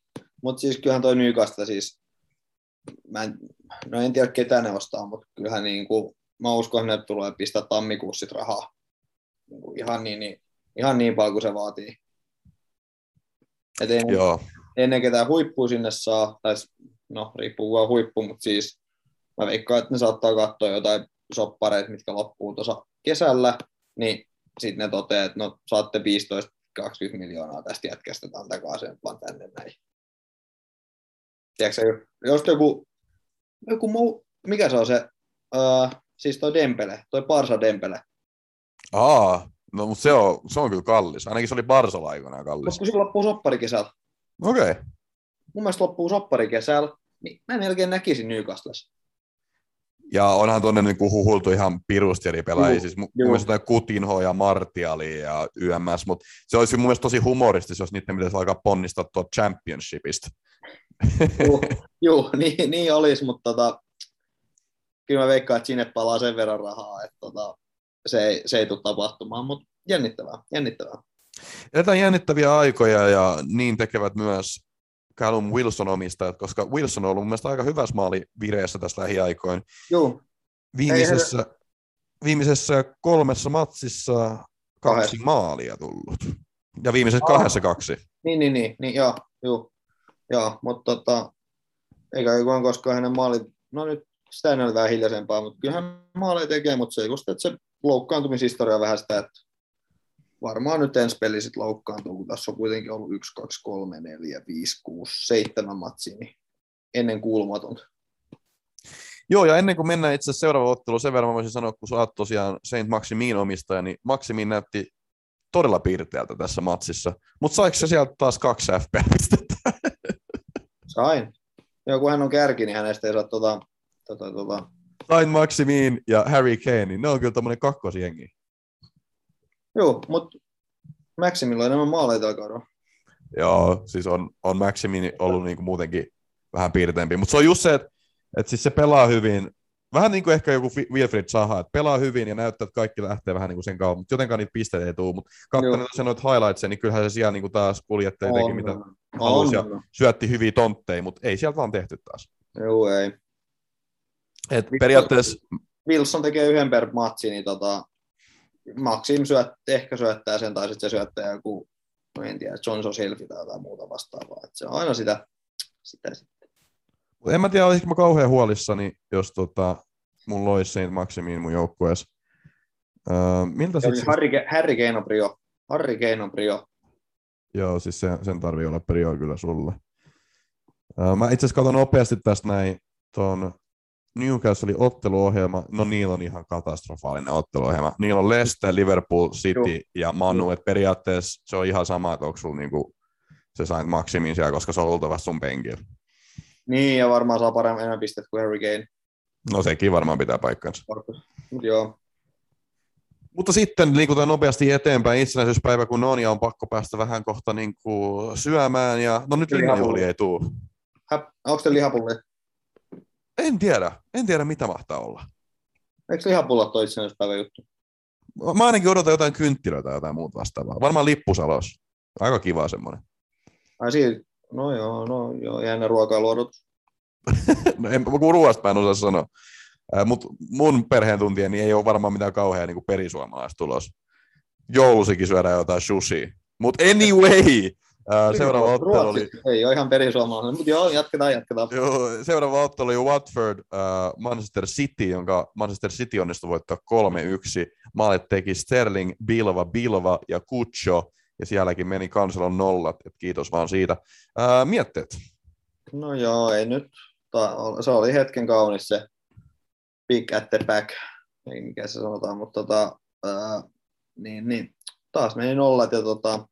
mutta siis kyllähän toi Newcastle siis, mä en, no en tiedä ketä ne ostaa, mutta kyllähän niin kuin, mä uskon, että ne tulee pistää tammikuussa rahaa. Niin kuin ihan niin, niin ihan niin paljon kuin se vaatii. Et ennen, Joo. Ennen ketään huippua sinne saa, tai no riippuu vaan huippu, mutta siis mä veikkaan, että ne saattaa katsoa jotain soppareita, mitkä loppuu tuossa kesällä, niin sitten ne toteaa, että no saatte 15-20 miljoonaa tästä jätkästä tämän takaisin vaan tänne näin. Tiedätkö, jos joku, joku muu, mikä se on se, uh, siis toi Dempele, toi Parsa Dempele. Aa, No, mutta se on, se on kyllä kallis. Ainakin se oli Barsola aikanaan kallis. Koska sillä loppuu soppari kesällä. Okei. Okay. Mun mielestä loppuu soppari kesällä, niin mä melkein näkisin Newcastlessa. Ja onhan tuonne niin huhultu ihan pirusti eri pelaajia. Siis mun mielestä Kutinho ja Martiali ja YMS, mutta se olisi mun mielestä tosi humoristista, jos niiden pitäisi alkaa ponnistaa tuolta championshipista. Joo, (laughs) joo niin, niin olisi, mutta tota, kyllä mä veikkaan, että sinne palaa sen verran rahaa, että tota, se ei, se ei tule tapahtumaan, mutta jännittävää, jännittävää. Eletään jännittäviä aikoja ja niin tekevät myös Callum Wilson omistajat, koska Wilson on ollut mun mielestä aika hyvässä maali vireessä tässä lähiaikoin. Joo. Viimeisessä, viimeisessä kolmessa matsissa kaksi Kahe. maalia tullut. Ja viimeisessä ah. kahdessa kaksi. Niin, niin, niin, niin joo, joo. joo mutta tota, eikä kukaan koskaan hänen maali, no nyt sitä vähän hiljaisempaa, mutta kyllähän maaleja tekee, mutta se ei kosta, että se loukkaantumishistoria on vähän sitä, että varmaan nyt ensi peli sitten loukkaantuu, kun tässä on kuitenkin ollut 1, 2, 3, 4, 5, 6, 7 matsia, niin ennen kuulumatonta. Joo, ja ennen kuin mennään itse asiassa seuraavaan otteluun, sen verran voisin sanoa, kun sä oot tosiaan Saint Maximin omistaja, niin Maximin näytti todella piirteältä tässä matsissa. Mutta saiko se sieltä taas kaksi FP-pistettä? (laughs) Sain. Joo, kun hän on kärki, niin hänestä ei saa tota, tota, tota. Saint Maximin ja Harry Kane, niin ne on kyllä tämmöinen kakkosjengi. Joo, mutta Maximilla on enemmän maaleja tällä kaudella. Joo, siis on, on Maximin ollut niinku muutenkin vähän piirteempi. Mutta se on just se, että et siis se pelaa hyvin, vähän niin kuin ehkä joku Wilfried Zaha, että pelaa hyvin ja näyttää, että kaikki lähtee vähän niin kuin sen kautta, mutta jotenkaan niitä pisteitä ei tule. Mutta katsoin että noita highlightsia, niin kyllähän se siellä niin kuin taas kuljettaja teki, mitä halusi ja syötti hyviä tontteja, mutta ei sieltä vaan tehty taas. Joo, ei. Et periaatteessa... Wilson tekee yhden per matsi, niin tota, Maxim syöt, ehkä syöttää sen, tai sitten se syöttää joku, no en tiedä, Johnson Silfi tai jotain muuta vastaavaa. Et se on aina sitä, sitä sitten. En mä tiedä, olisiko mä kauhean huolissani, jos tota, mulla olisi Saint Maximiin mun joukkueessa. Öö, miltä se Harry, Harry Kane on prio. Harry Kane on prio. Joo, siis sen, sen tarvii olla prio kyllä sulle. Öö, mä itse asiassa katson nopeasti tästä näin tuon Newcastle otteluohjelma, no niillä on ihan katastrofaalinen otteluohjelma. Niillä on Leicester, Liverpool, City Joo. ja Manu, että periaatteessa se on ihan sama, että onko sulla niinku, se sain maksimin siellä, koska se on oltava sun penkillä. Niin, ja varmaan saa paremmin enemmän pistet kuin Harry Kane. No sekin varmaan pitää paikkansa. Mut joo. Mutta sitten liikutaan nopeasti eteenpäin itsenäisyyspäivä, kun on, ja on pakko päästä vähän kohta niin kuin syömään. Ja... No nyt lihajuhli ei tule. Onko se lihapulli? En tiedä. En tiedä, mitä mahtaa olla. Eikö lihapullat ole itsenäisyyspäivä juttu? Mä ainakin odotan jotain kynttilöitä tai jotain muuta vastaavaa. Varmaan lippusalos. Aika kiva semmoinen. Ai siinä, no joo, no joo, jännä ruokailuodotus. no (laughs) en, kun ruoasta mä en osaa sanoa. Mutta mun perheen tuntien niin ei ole varmaan mitään kauhean niin perisuomalaista tulos. Joulusikin syödään jotain sushi. Mutta anyway, seuraava ottelu oli... Ei ole ihan perisuomalainen, mutta joo, jatketaan, jatketaan. Joo, seuraava ottelu oli Watford, uh, Manchester City, jonka Manchester City onnistui voittaa 3-1. Maalit teki Sterling, Bilva, Bilva ja Kucho, ja sielläkin meni kansalon nollat, et kiitos vaan siitä. Uh, mietteet? No joo, ei nyt, se oli hetken kaunis se big at the back, ei mikä se sanotaan, mutta tota, uh, niin, niin, taas meni nollat ja tota,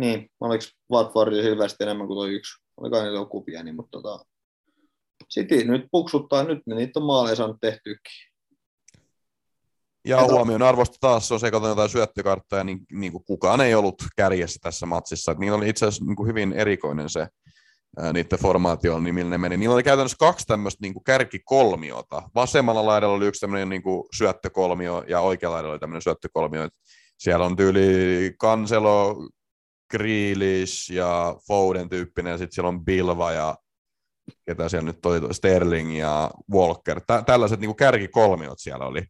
niin, oliko Watfordilla selvästi enemmän kuin tuo yksi? Oliko niitä joku pieni, mutta tota, City nyt puksuttaa, nyt ne niitä on maaleja saanut tehtyäkin. Ja huomioon arvosta taas, jos ei katsota jotain syöttökarttoja, niin, niin kuin kukaan ei ollut kärjessä tässä matsissa. Niillä oli itse asiassa niin kuin hyvin erikoinen se ää, niiden formaatio, niin millä ne meni. Niillä oli käytännössä kaksi tämmöistä niin kuin kärkikolmiota. Vasemmalla laidalla oli yksi tämmöinen niin kuin syöttökolmio ja oikealla laidalla oli tämmöinen syöttökolmio. Siellä on tyyli Kanselo, Grealish ja Foden tyyppinen, sitten siellä on Bilva ja ketä siellä nyt oli, Sterling ja Walker. Tä, tällaiset niin kärkikolmiot siellä oli.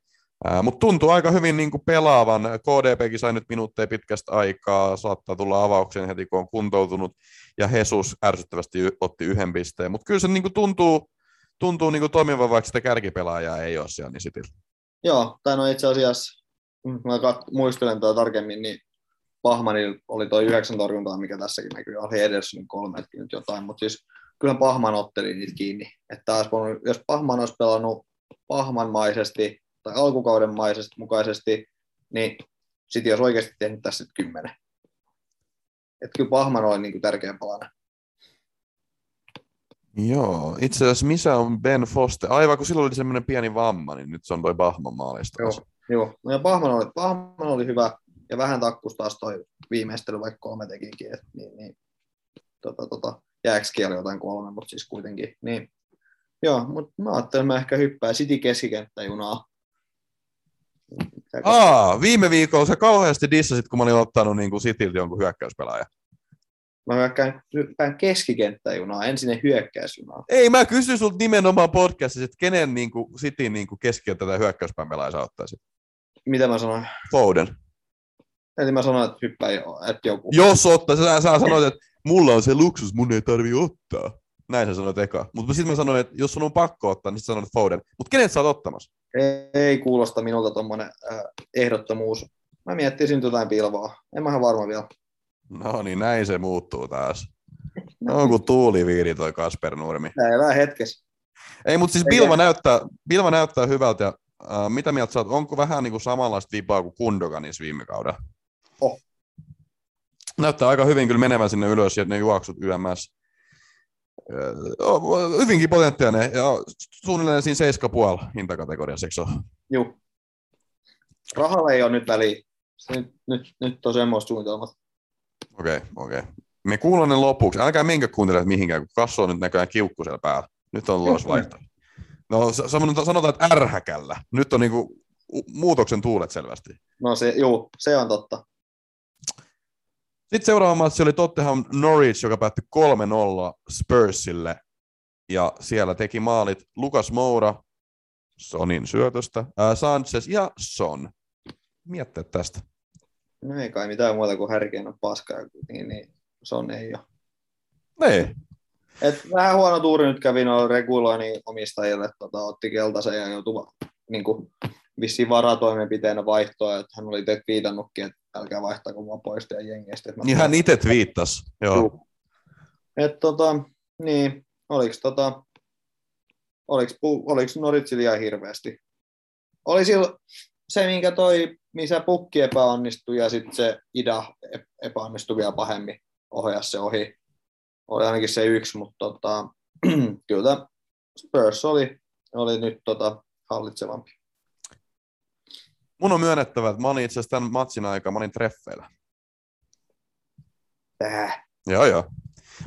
Mutta tuntuu aika hyvin niin kuin pelaavan. KDPkin sai nyt minuutteja pitkästä aikaa, saattaa tulla avaukseen heti kun on kuntoutunut, ja Jesus ärsyttävästi otti yhden pisteen. Mutta kyllä se niin kuin tuntuu, tuntuu niin kuin toimivan, vaikka sitä kärkipelaajaa ei ole siellä, niin sitten. Joo, tai no itse asiassa, mä kat- muistelen tätä tarkemmin, niin Pahmanilla oli tuo yhdeksän torjuntaa, mikä tässäkin näkyy, oli Edersonin kolme, että nyt jotain, mutta siis kyllä Pahman otteli niitä kiinni. Että taas, jos Pahman olisi pelannut Pahmanmaisesti tai alkukauden maisesti mukaisesti, niin sitten olisi oikeasti tehnyt tässä sitten kymmenen. Että kyllä Pahman oli niin kuin tärkeä palanen. Joo, itse asiassa missä on Ben Foster? Aivan kun silloin oli semmoinen pieni vamma, niin nyt se on toi Pahman maalista. Joo, joo. No ja Pahman oli, Pahman oli hyvä, ja vähän takkus taas toi viimeistely, vaikka kolme tekikin, että niin, niin, tota, tota, jääksikin oli jotain kolme, mutta siis kuitenkin, niin joo, mutta mä ajattelin, että mä ehkä hyppään City keskikenttäjunaa. Aa, viime viikolla sä kauheasti dissasit, kun mä olin ottanut niin kuin Cityltä jonkun hyökkäyspelaaja. Mä hyökkään, hyppään keskikenttäjunaa, ensin hyökkäysjunaa. Ei, mä kysyin sulta nimenomaan podcastissa, että kenen niin kuin, City niin kuin keskikenttä tai hyökkäyspään pelaaja sä ottaisit. Mitä mä sanoin? Foden. Eli mä sanoin, että hyppää jo, että joku. Jos ottaa, sä, sä sanoit, että mulla on se luksus, mun ei tarvi ottaa. Näin sä sanoit eka. Mutta sitten mä sanoin, että jos sun on pakko ottaa, niin sä sanoit Foden. Mutta kenet sä oot ottamassa? Ei, ei kuulosta minulta tuommoinen äh, ehdottomuus. Mä miettisin jotain pilvaa. En mä ihan varma vielä. No niin, näin se muuttuu taas. No, kun tuuliviiri toi Kasper Nurmi. Näin vähän hetkessä. Ei, mutta siis Bilva ei. näyttää, Bilva näyttää hyvältä. Ja, äh, mitä mieltä sä oot? Onko vähän niin kuin samanlaista vipaa kuin Kundoganissa viime kaudella? Oh. Näyttää aika hyvin kyllä menevän sinne ylös ja ne juoksut YMS. Äh, on hyvinkin potentiaalinen ja suunnilleen siinä 7,5 hintakategoriassa, eikö ole? Juu. Rahalla ei ole nyt väliä. Se Nyt, nyt, nyt on semmoista suunnitelmat. Okei, okay, okei. Okay. Me kuullaan ne lopuksi. Älkää minkä kuuntele mihinkään, kun kassu on nyt näköjään kiukku siellä päällä. Nyt on tulossa vaihto. No sa- sa- sanotaan, että ärhäkällä. Nyt on niinku muutoksen tuulet selvästi. No se, juu, se on totta. Sitten seuraava matsi oli Tottenham Norwich, joka päättyi 3-0 Spursille. Ja siellä teki maalit Lukas Moura, Sonin syötöstä, ää, Sanchez ja Son. Mietteet tästä. No ei kai mitään muuta kuin härkeen on paska, niin, niin se on ei ole. Ei. Et vähän huono tuuri nyt kävi noilla reguloinnin omistajille, tota, otti keltaisen ja joutui niin kuin, vissiin varatoimenpiteenä vaihtoa, että hän oli itse viitannutkin, että älkää vaihtako mua pois teidän jengeistä. että mä Niin hän itse twiittasi. Joo. Et tota, niin, oliks tota, oliks, oliks Noritsilla ihan hirveästi? Oli sillä se, minkä toi, missä pukki epäonnistui ja sitten se Ida ep- epäonnistui vielä pahemmin, ohjasi se ohi. Oli ainakin se yksi, mutta tota, (clears throat) kyllä Spurs oli, oli nyt tota, hallitsevampi. Mun on myönnettävä, että mä olin itse asiassa tämän matsin aikaa, mä olin treffeillä. Äh. Joo, joo.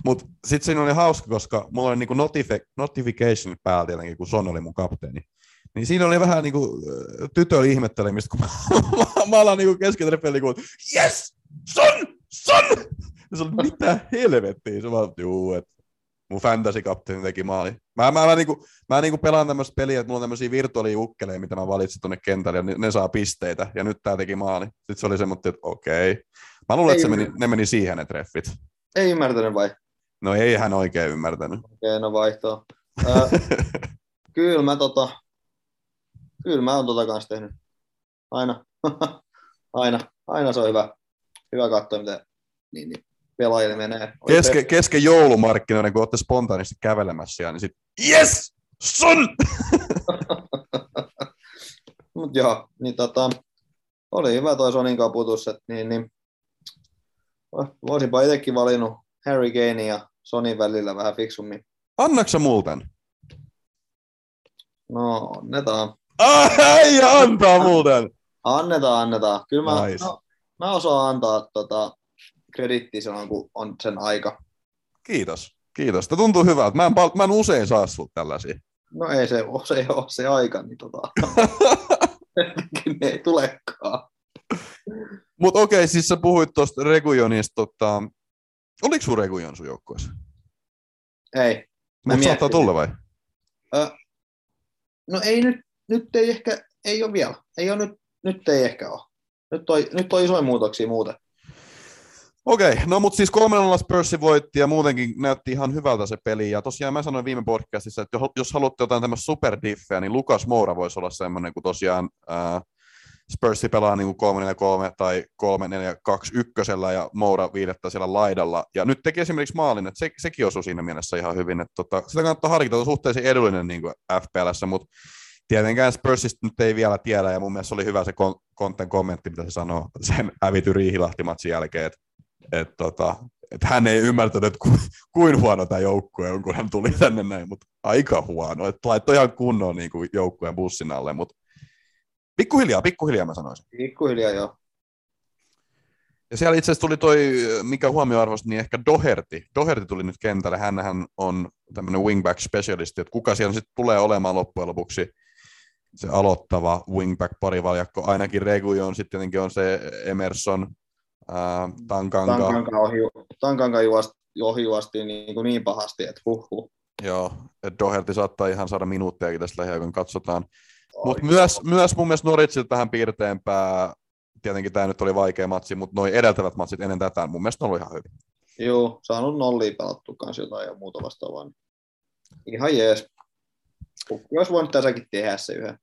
Mutta sitten siinä oli hauska, koska mulla oli niinku notifi- notification päällä tietenkin, kun Son oli mun kapteeni. Niin siinä oli vähän niinku äh, tytön ihmettelemistä, kun mä, (laughs) mä, mä alan niinku keskitreffeillä niinku, yes, Son, Son! Ja se oli, mitä helvettiä? Se vaan, juu, että mun fantasy-kapteeni teki maali. Mä, mä, mä, niinku, mä niinku pelaan tämmöistä peliä, että mulla on tämmöisiä virtuaaliukkeleja, mitä mä valitsin tuonne kentälle, ja ne, ne, saa pisteitä, ja nyt tää teki maali. Sitten se oli semmoinen, että okei. Mä luulen, että se meni, ne meni siihen ne treffit. Ei ymmärtänyt vai? No ei hän oikein ymmärtänyt. Okei, no vaihtoa. Äh, (laughs) kyllä mä tota, kyllä mä oon tota kanssa tehnyt. Aina, (laughs) aina, aina se on hyvä, hyvä katsoa, miten niin, niin, pelaajille menee. Keske, kesken joulumarkkinoiden, kun olette spontaanisti kävelemässä siellä, niin sitten yes, sun! (laughs) Mut joo, niin tota, oli hyvä toi Sonin kaputus, että niin, niin, voisinpa itsekin valinnut Harry Kane ja Sonin välillä vähän fiksummin. Annaksa multen? No, annetaan. (laughs) Ah, äijä antaa muuten! Annetaan, annetaan. Kyllä mä, Nice. no, mä osaan antaa tota, kredittiä silloin, kun on sen aika. Kiitos, kiitos. Tämä tuntuu hyvältä. Mä en, pal- mä en usein saa sulta tällaisia. No ei se ole se, ei ole se aika, niin tota, ne ei tulekaan. Mutta okei, siis sä puhuit tuosta Regujonista. Tota... Oliko sun Regujon sun joukkueessa? Ei. Mä Mutta saattaa tulla vai? Ö, no ei nyt, nyt ei ehkä, ei ole vielä. Ei ole nyt, nyt ei ehkä ole. Nyt on, nyt on isoja muutoksia muuten. Okei, no mutta siis 3 Spursi voitti ja muutenkin näytti ihan hyvältä se peli. Ja tosiaan mä sanoin viime podcastissa, että jos- haluatte jotain tämmöistä superdiffeä, niin Lukas Moura voisi olla semmoinen, kun tosiaan ää, Spursi pelaa niin 3-4-3 tai 3-4-2 ykkösellä ja Moura viidettä siellä laidalla. Ja nyt teki esimerkiksi maalin, että se, sekin osui siinä mielessä ihan hyvin. Että tota, sitä kannattaa harkita, että on suhteellisen edullinen niin FPLssä, mutta tietenkään Spursista nyt ei vielä tiedä, ja mun mielestä oli hyvä se kon- Konten kommentti, mitä se sanoo sen hävity Riihilahti-matsin jälkeen, että et tota, et hän ei ymmärtänyt, ku, kuin huono tämä joukkue on, kun hän tuli tänne näin, mutta aika huono. Että laittoi ihan kunnon niin kuin joukkueen bussin alle, mutta pikkuhiljaa, pikkuhiljaa mä sanoisin. Pikkuhiljaa jo. Ja siellä itse asiassa tuli toi, mikä huomioarvoista, niin ehkä Doherty. Doherty tuli nyt kentälle. Hänhän on tämmöinen wingback specialisti, että kuka siellä sitten tulee olemaan loppujen lopuksi se aloittava wingback parivaljakko. Ainakin Regujon, sitten tietenkin on se Emerson, Tankanka ohi, Tankanka juosti, ohi juosti niin, kuin niin pahasti, että huhhuh. Joo, että Doherty saattaa ihan saada minuuttejakin tästä lähiaikoina, katsotaan. Mutta myös, myös mun mielestä Norwicilta vähän piirteempää, tietenkin tämä nyt oli vaikea matsi, mutta noin edeltävät matsit ennen tätä mun mielestä on ollut ihan hyvin. Joo, saanut nollia pelattua kanssa jotain ja muuta vastaavaa. niin Ihan jees. Pukki olisi voinut tässäkin tehdä se yhden.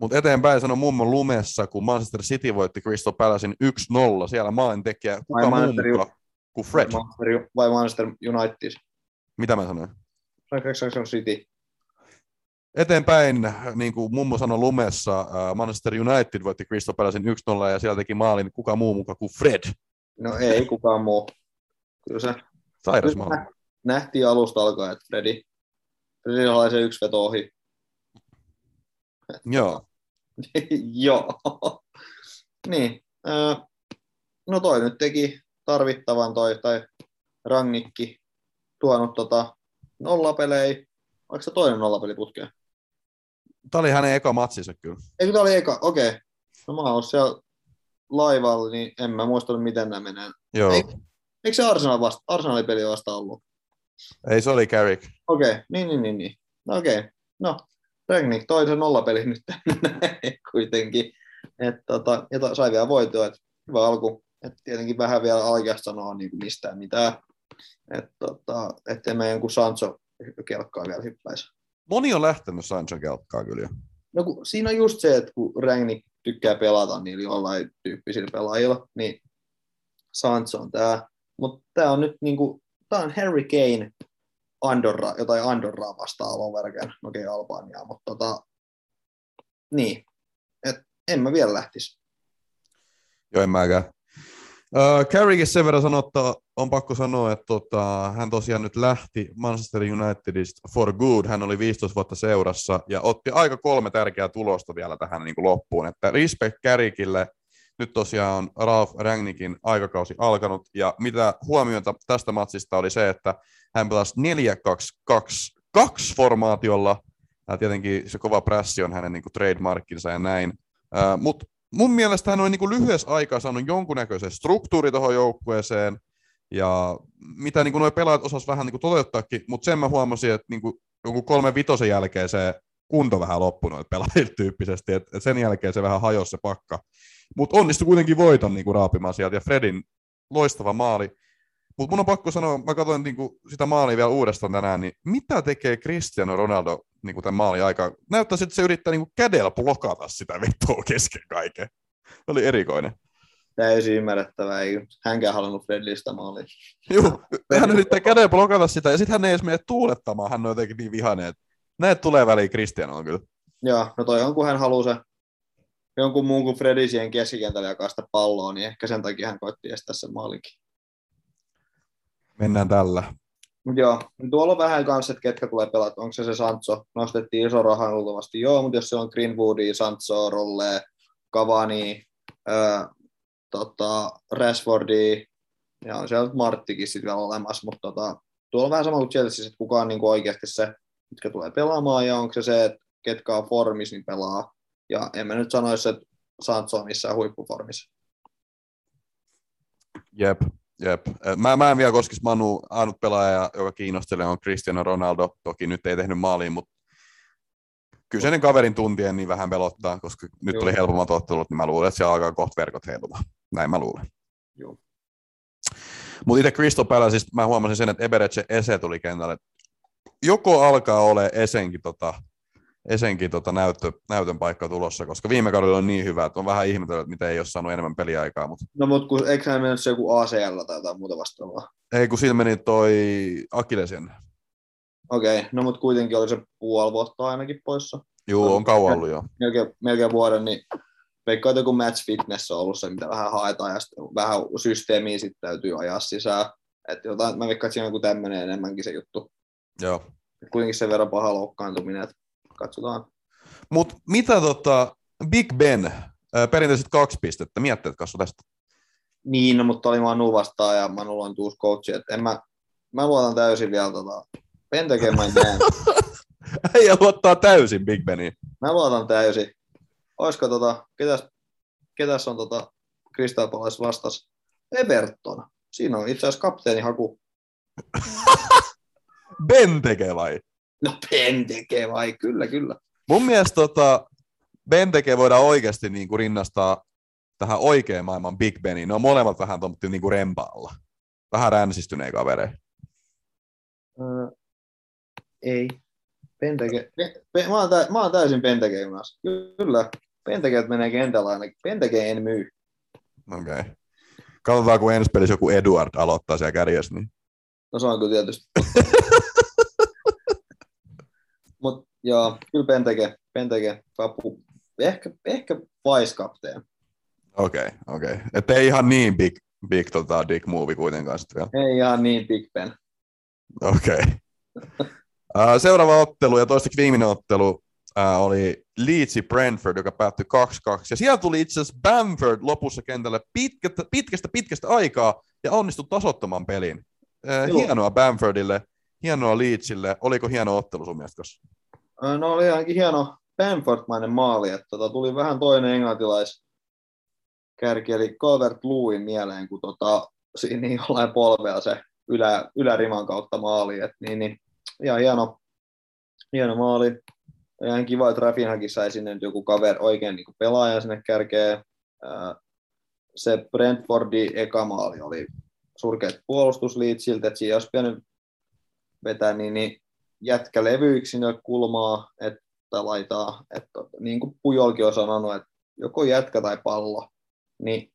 Mutta eteenpäin sanoi mummon lumessa, kun Manchester City voitti Crystal Palacein 1-0. Siellä maalintekijä, kuka Vai mummo kuin Fred. Manchester, vai Manchester United. Mitä mä sanoin? City. Eteenpäin, niin kuin mummo sanoi lumessa, äh, Manchester United voitti Crystal Palacein 1-0 ja siellä teki maalin kuka muu mukaan kuin Fred. No ei kukaan muu. Kyllä se Sairas maali. nähtiin alusta alkaen, että Fredi, Fredi oli se yksi veto ohi. Joo. (laughs) Joo. niin. Öö, no toi nyt teki tarvittavan toi, tai Rangnikki tuonut tota nollapelejä. Oliko se toinen nollapeli putkeen? Tämä oli hänen eka matsinsa kyllä. Eikö tämä oli eka? Okei. Okay. No mä oon siellä laivalla, niin en mä muistanut, miten nämä menee. Joo. Ei. Eikö se Arsenal vasta, Arsenalin peli vasta ollut? Ei, se oli Carrick. Okei, okay. niin, niin, niin, niin. No okei. Okay. No, Ragnik toi sen nollapeli nyt (laughs) kuitenkin. Et, tota, ja to, sai vielä voittoa, että hyvä alku. Et tietenkin vähän vielä alkeasta sanoa niin kuin mistään mitään. Että tota, ettei meidän kuin Sancho kelkkaa vielä hyppäisi. Moni on lähtenyt Sancho kelkkaa kyllä. No kun, siinä on just se, että kun Ragnik tykkää pelata niillä jollain tyyppisillä pelaajilla, niin Sancho on tämä. Mutta tämä on nyt niinku, tämä on Harry Kane Andorra, jotain Andorraa vastaan Lovergen, no okei Albaniaa, mutta tota, niin, et en mä vielä lähtisi. Joo, en mäkään. Carriekin sen verran sanoi, että on pakko sanoa, että tota, hän tosiaan nyt lähti Manchester Unitedista for good. Hän oli 15 vuotta seurassa ja otti aika kolme tärkeää tulosta vielä tähän niin kuin loppuun. Että respect Carrickille. Nyt tosiaan on Ralf Rangnikin aikakausi alkanut ja mitä huomiota tästä matsista oli se, että hän pelasi 4-2-2 formaatiolla. Ja tietenkin se kova pressi on hänen niin kuin trademarkkinsa ja näin. Uh, Mutta mun mielestä hän on niin kuin lyhyessä aikaa saanut jonkunnäköisen struktuuri tuohon joukkueeseen, ja mitä niin nuo pelaajat osas vähän niin kuin toteuttaakin, mutta sen mä huomasin, että niin kuin joku kolme vitosen jälkeen se kunto vähän loppui noita pelaajilta tyyppisesti, että sen jälkeen se vähän hajosi se pakka. Mutta onnistui kuitenkin voiton niin kuin raapimaan sieltä, ja Fredin loistava maali. Mutta mun on pakko sanoa, mä katsoin niin kuin sitä maalia vielä uudestaan tänään, niin mitä tekee Cristiano Ronaldo niin kuin tämän maalin aikaa? Näyttää, että se yrittää niin kuin kädellä blokata sitä vetoa kesken kaiken. Se oli erikoinen. Täysin ymmärrettävää, ei hänkään halunnut Fredlistä maalia. Joo, hän yrittää kädellä blokata sitä, ja sitten hän ei edes mene tuulettamaan, hän on jotenkin niin vihainen, että näet tulee väliin Cristianoon kyllä. Joo, no toi on, kun hän haluaa se jonkun muun kuin Fredi siihen keskikentälle jakaa sitä palloa, niin ehkä sen takia hän koitti estää sen maalinkin. Mennään tällä. Joo, tuolla on vähän kanssa, että ketkä tulee pelata. Onko se se Sancho? Nostettiin iso rahan luultavasti. Joo, mutta jos se on Greenwoodi, Sancho, Rolle, Cavani, ää, tota, Rashfordi, ja on siellä Marttikin sitten vielä olemassa, mutta tota, tuolla on vähän sama kuin Chelsea, että kuka on niin oikeasti se, mitkä tulee pelaamaan, ja onko se se, että ketkä on formissa, niin pelaa. Ja en mä nyt sanoisi, että Sancho on missään huippuformissa. Jep, jep. Mä, mä en vielä koskisi Manu, ainut pelaaja, joka kiinnostelee on Cristiano Ronaldo. Toki nyt ei tehnyt maaliin, mutta kyseinen kaverin tuntien niin vähän pelottaa, koska nyt Joo. tuli helpommat ottelut, niin mä luulen, että siellä alkaa kohta verkot heilumaan. Näin mä luulen. Joo. Mutta itse Crystal Palaceista mä huomasin sen, että Ebereche Ese tuli kentälle. Joko alkaa ole Esenkin, tota, Esenkin tota näyttö, näytön paikka tulossa, koska viime kaudella on niin hyvä, että on vähän ihmetellyt, että mitä ei ole saanut enemmän peliaikaa, mutta No mutta kun, eikö hän mennyt se joku ACL tai jotain muuta vastaavaa? ei kun sillä meni toi Akilesien. Okei, okay, no mutta kuitenkin oli se puoli vuotta ainakin poissa. Juu, on kauan ollut jo. melkein, melkein vuoden, niin veikkaan, että joku match fitness on ollut se, mitä vähän haetaan, ja sitten vähän systeemiä sitten täytyy ajaa sisään. Että jotain, mä veikkaan, että siinä on joku tämmöinen enemmänkin se juttu. Joo. Kuitenkin sen verran paha loukkaantuminen, että katsotaan. Mutta mitä tota, Big Ben, ää, perinteiset kaksi pistettä, mietteet kasvu tästä? Niin, no, mutta oli Manu vastaan ja Manulla on uusi coachi, että en mä, mä luotan täysin vielä tota, Pentekeen mä en näe. (laughs) Ei luottaa täysin Big Beniin. Mä luotan täysin. Olisiko tota, ketäs, ketäs on tota Crystal Palace vastas? Everton. Siinä on itse asiassa kapteeni haku. (laughs) Ben tekee vai? No Penteke vai? Kyllä, kyllä. Mun mielestä tota, Ben tekee voidaan oikeasti niin kuin rinnastaa tähän oikean maailman Big Beniin. Ne on molemmat vähän tommotti niin kuin rempaalla. Vähän ränsistyneen kavereja. Öö, ei. Penteke. Pe, pe, mä, oon tä, mä oon täysin Penteke junassa. Kyllä. Pentekeet menee kentällä ainakin. Penteke en myy. Okei. Okay. Katsotaan, kun ensi pelissä joku Eduard aloittaa siellä kärjessä. Niin... No se on kyllä tietysti. (laughs) Mut joo, kyllä Penteke, Penteke, Papu, ehkä, ehkä vice captain. Okei, okay, okei. Okay. Että ei ihan niin big, big tota, dick movie kuitenkaan sitten vielä. Ei ihan niin Big Ben. Okei. (laughs) Okay. Seuraava ottelu ja toiseksi viimeinen ottelu uh, oli Leedsi Brentford, joka päättyi 2-2. Ja siellä tuli itse asiassa Bamford lopussa kentälle pitkästä, pitkästä, pitkästä aikaa ja onnistui tasoittamaan pelin. Uh, hienoa Bamfordille, hienoa Leedsille. Oliko hieno ottelu sun mielestä? No oli ainakin hieno Bamford-mainen maali, että tota, tuli vähän toinen englantilais kärki, eli Calvert Lewin mieleen, kun tota, siinä niin jollain polvea se ylä, yläriman kautta maali. Et niin, niin, ihan hieno, hieno maali. Ja ihan kiva, että Rafinhakin sai sinne nyt joku kaveri oikein niin pelaaja sinne kärkeen. Se Brentfordin eka maali oli surkeat puolustusliitsiltä, että siinä olisi pitänyt vetää niin, niin jätkä kulmaa, että laitaa, että niin kuin Pujolkin on sanonut, että joko jätkä tai pallo, niin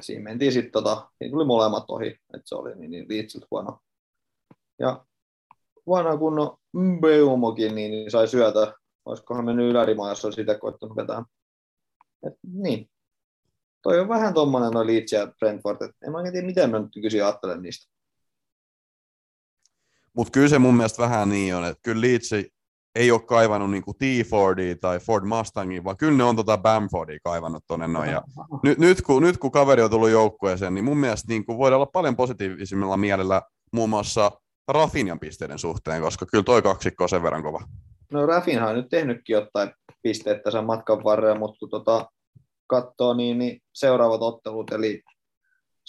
siinä mentiin sitten, tota, niin tuli molemmat ohi, että se oli niin, niin liitsiltä huono. Ja vanha kunnon Mbeumokin niin, niin sai syötä, olisikohan mennyt ylärimaan, jos olisi sitä koittanut vetää. Et, niin. Toi on vähän tuommoinen noin Leeds ja Brentford, että en mä tiedä, miten mä nyt nykyisin ajattelen niistä. Mutta kyllä se mun mielestä vähän niin on, että kyllä Leeds ei ole kaivannut niin T-Fordia tai Ford Mustangia, vaan kyllä ne on tota Bamfordia kaivannut tuonne noin. Ja nyt, nyt, kun, nyt kun kaveri on tullut joukkueeseen, niin mun mielestä niin kuin voidaan olla paljon positiivisimmilla mielellä muun muassa Rafinjan pisteiden suhteen, koska kyllä toi kaksikko on sen verran kova. No Rafinha on nyt tehnytkin jotain pisteitä sen matkan varrella, mutta kun tota, katsoo, niin, niin seuraavat ottelut, eli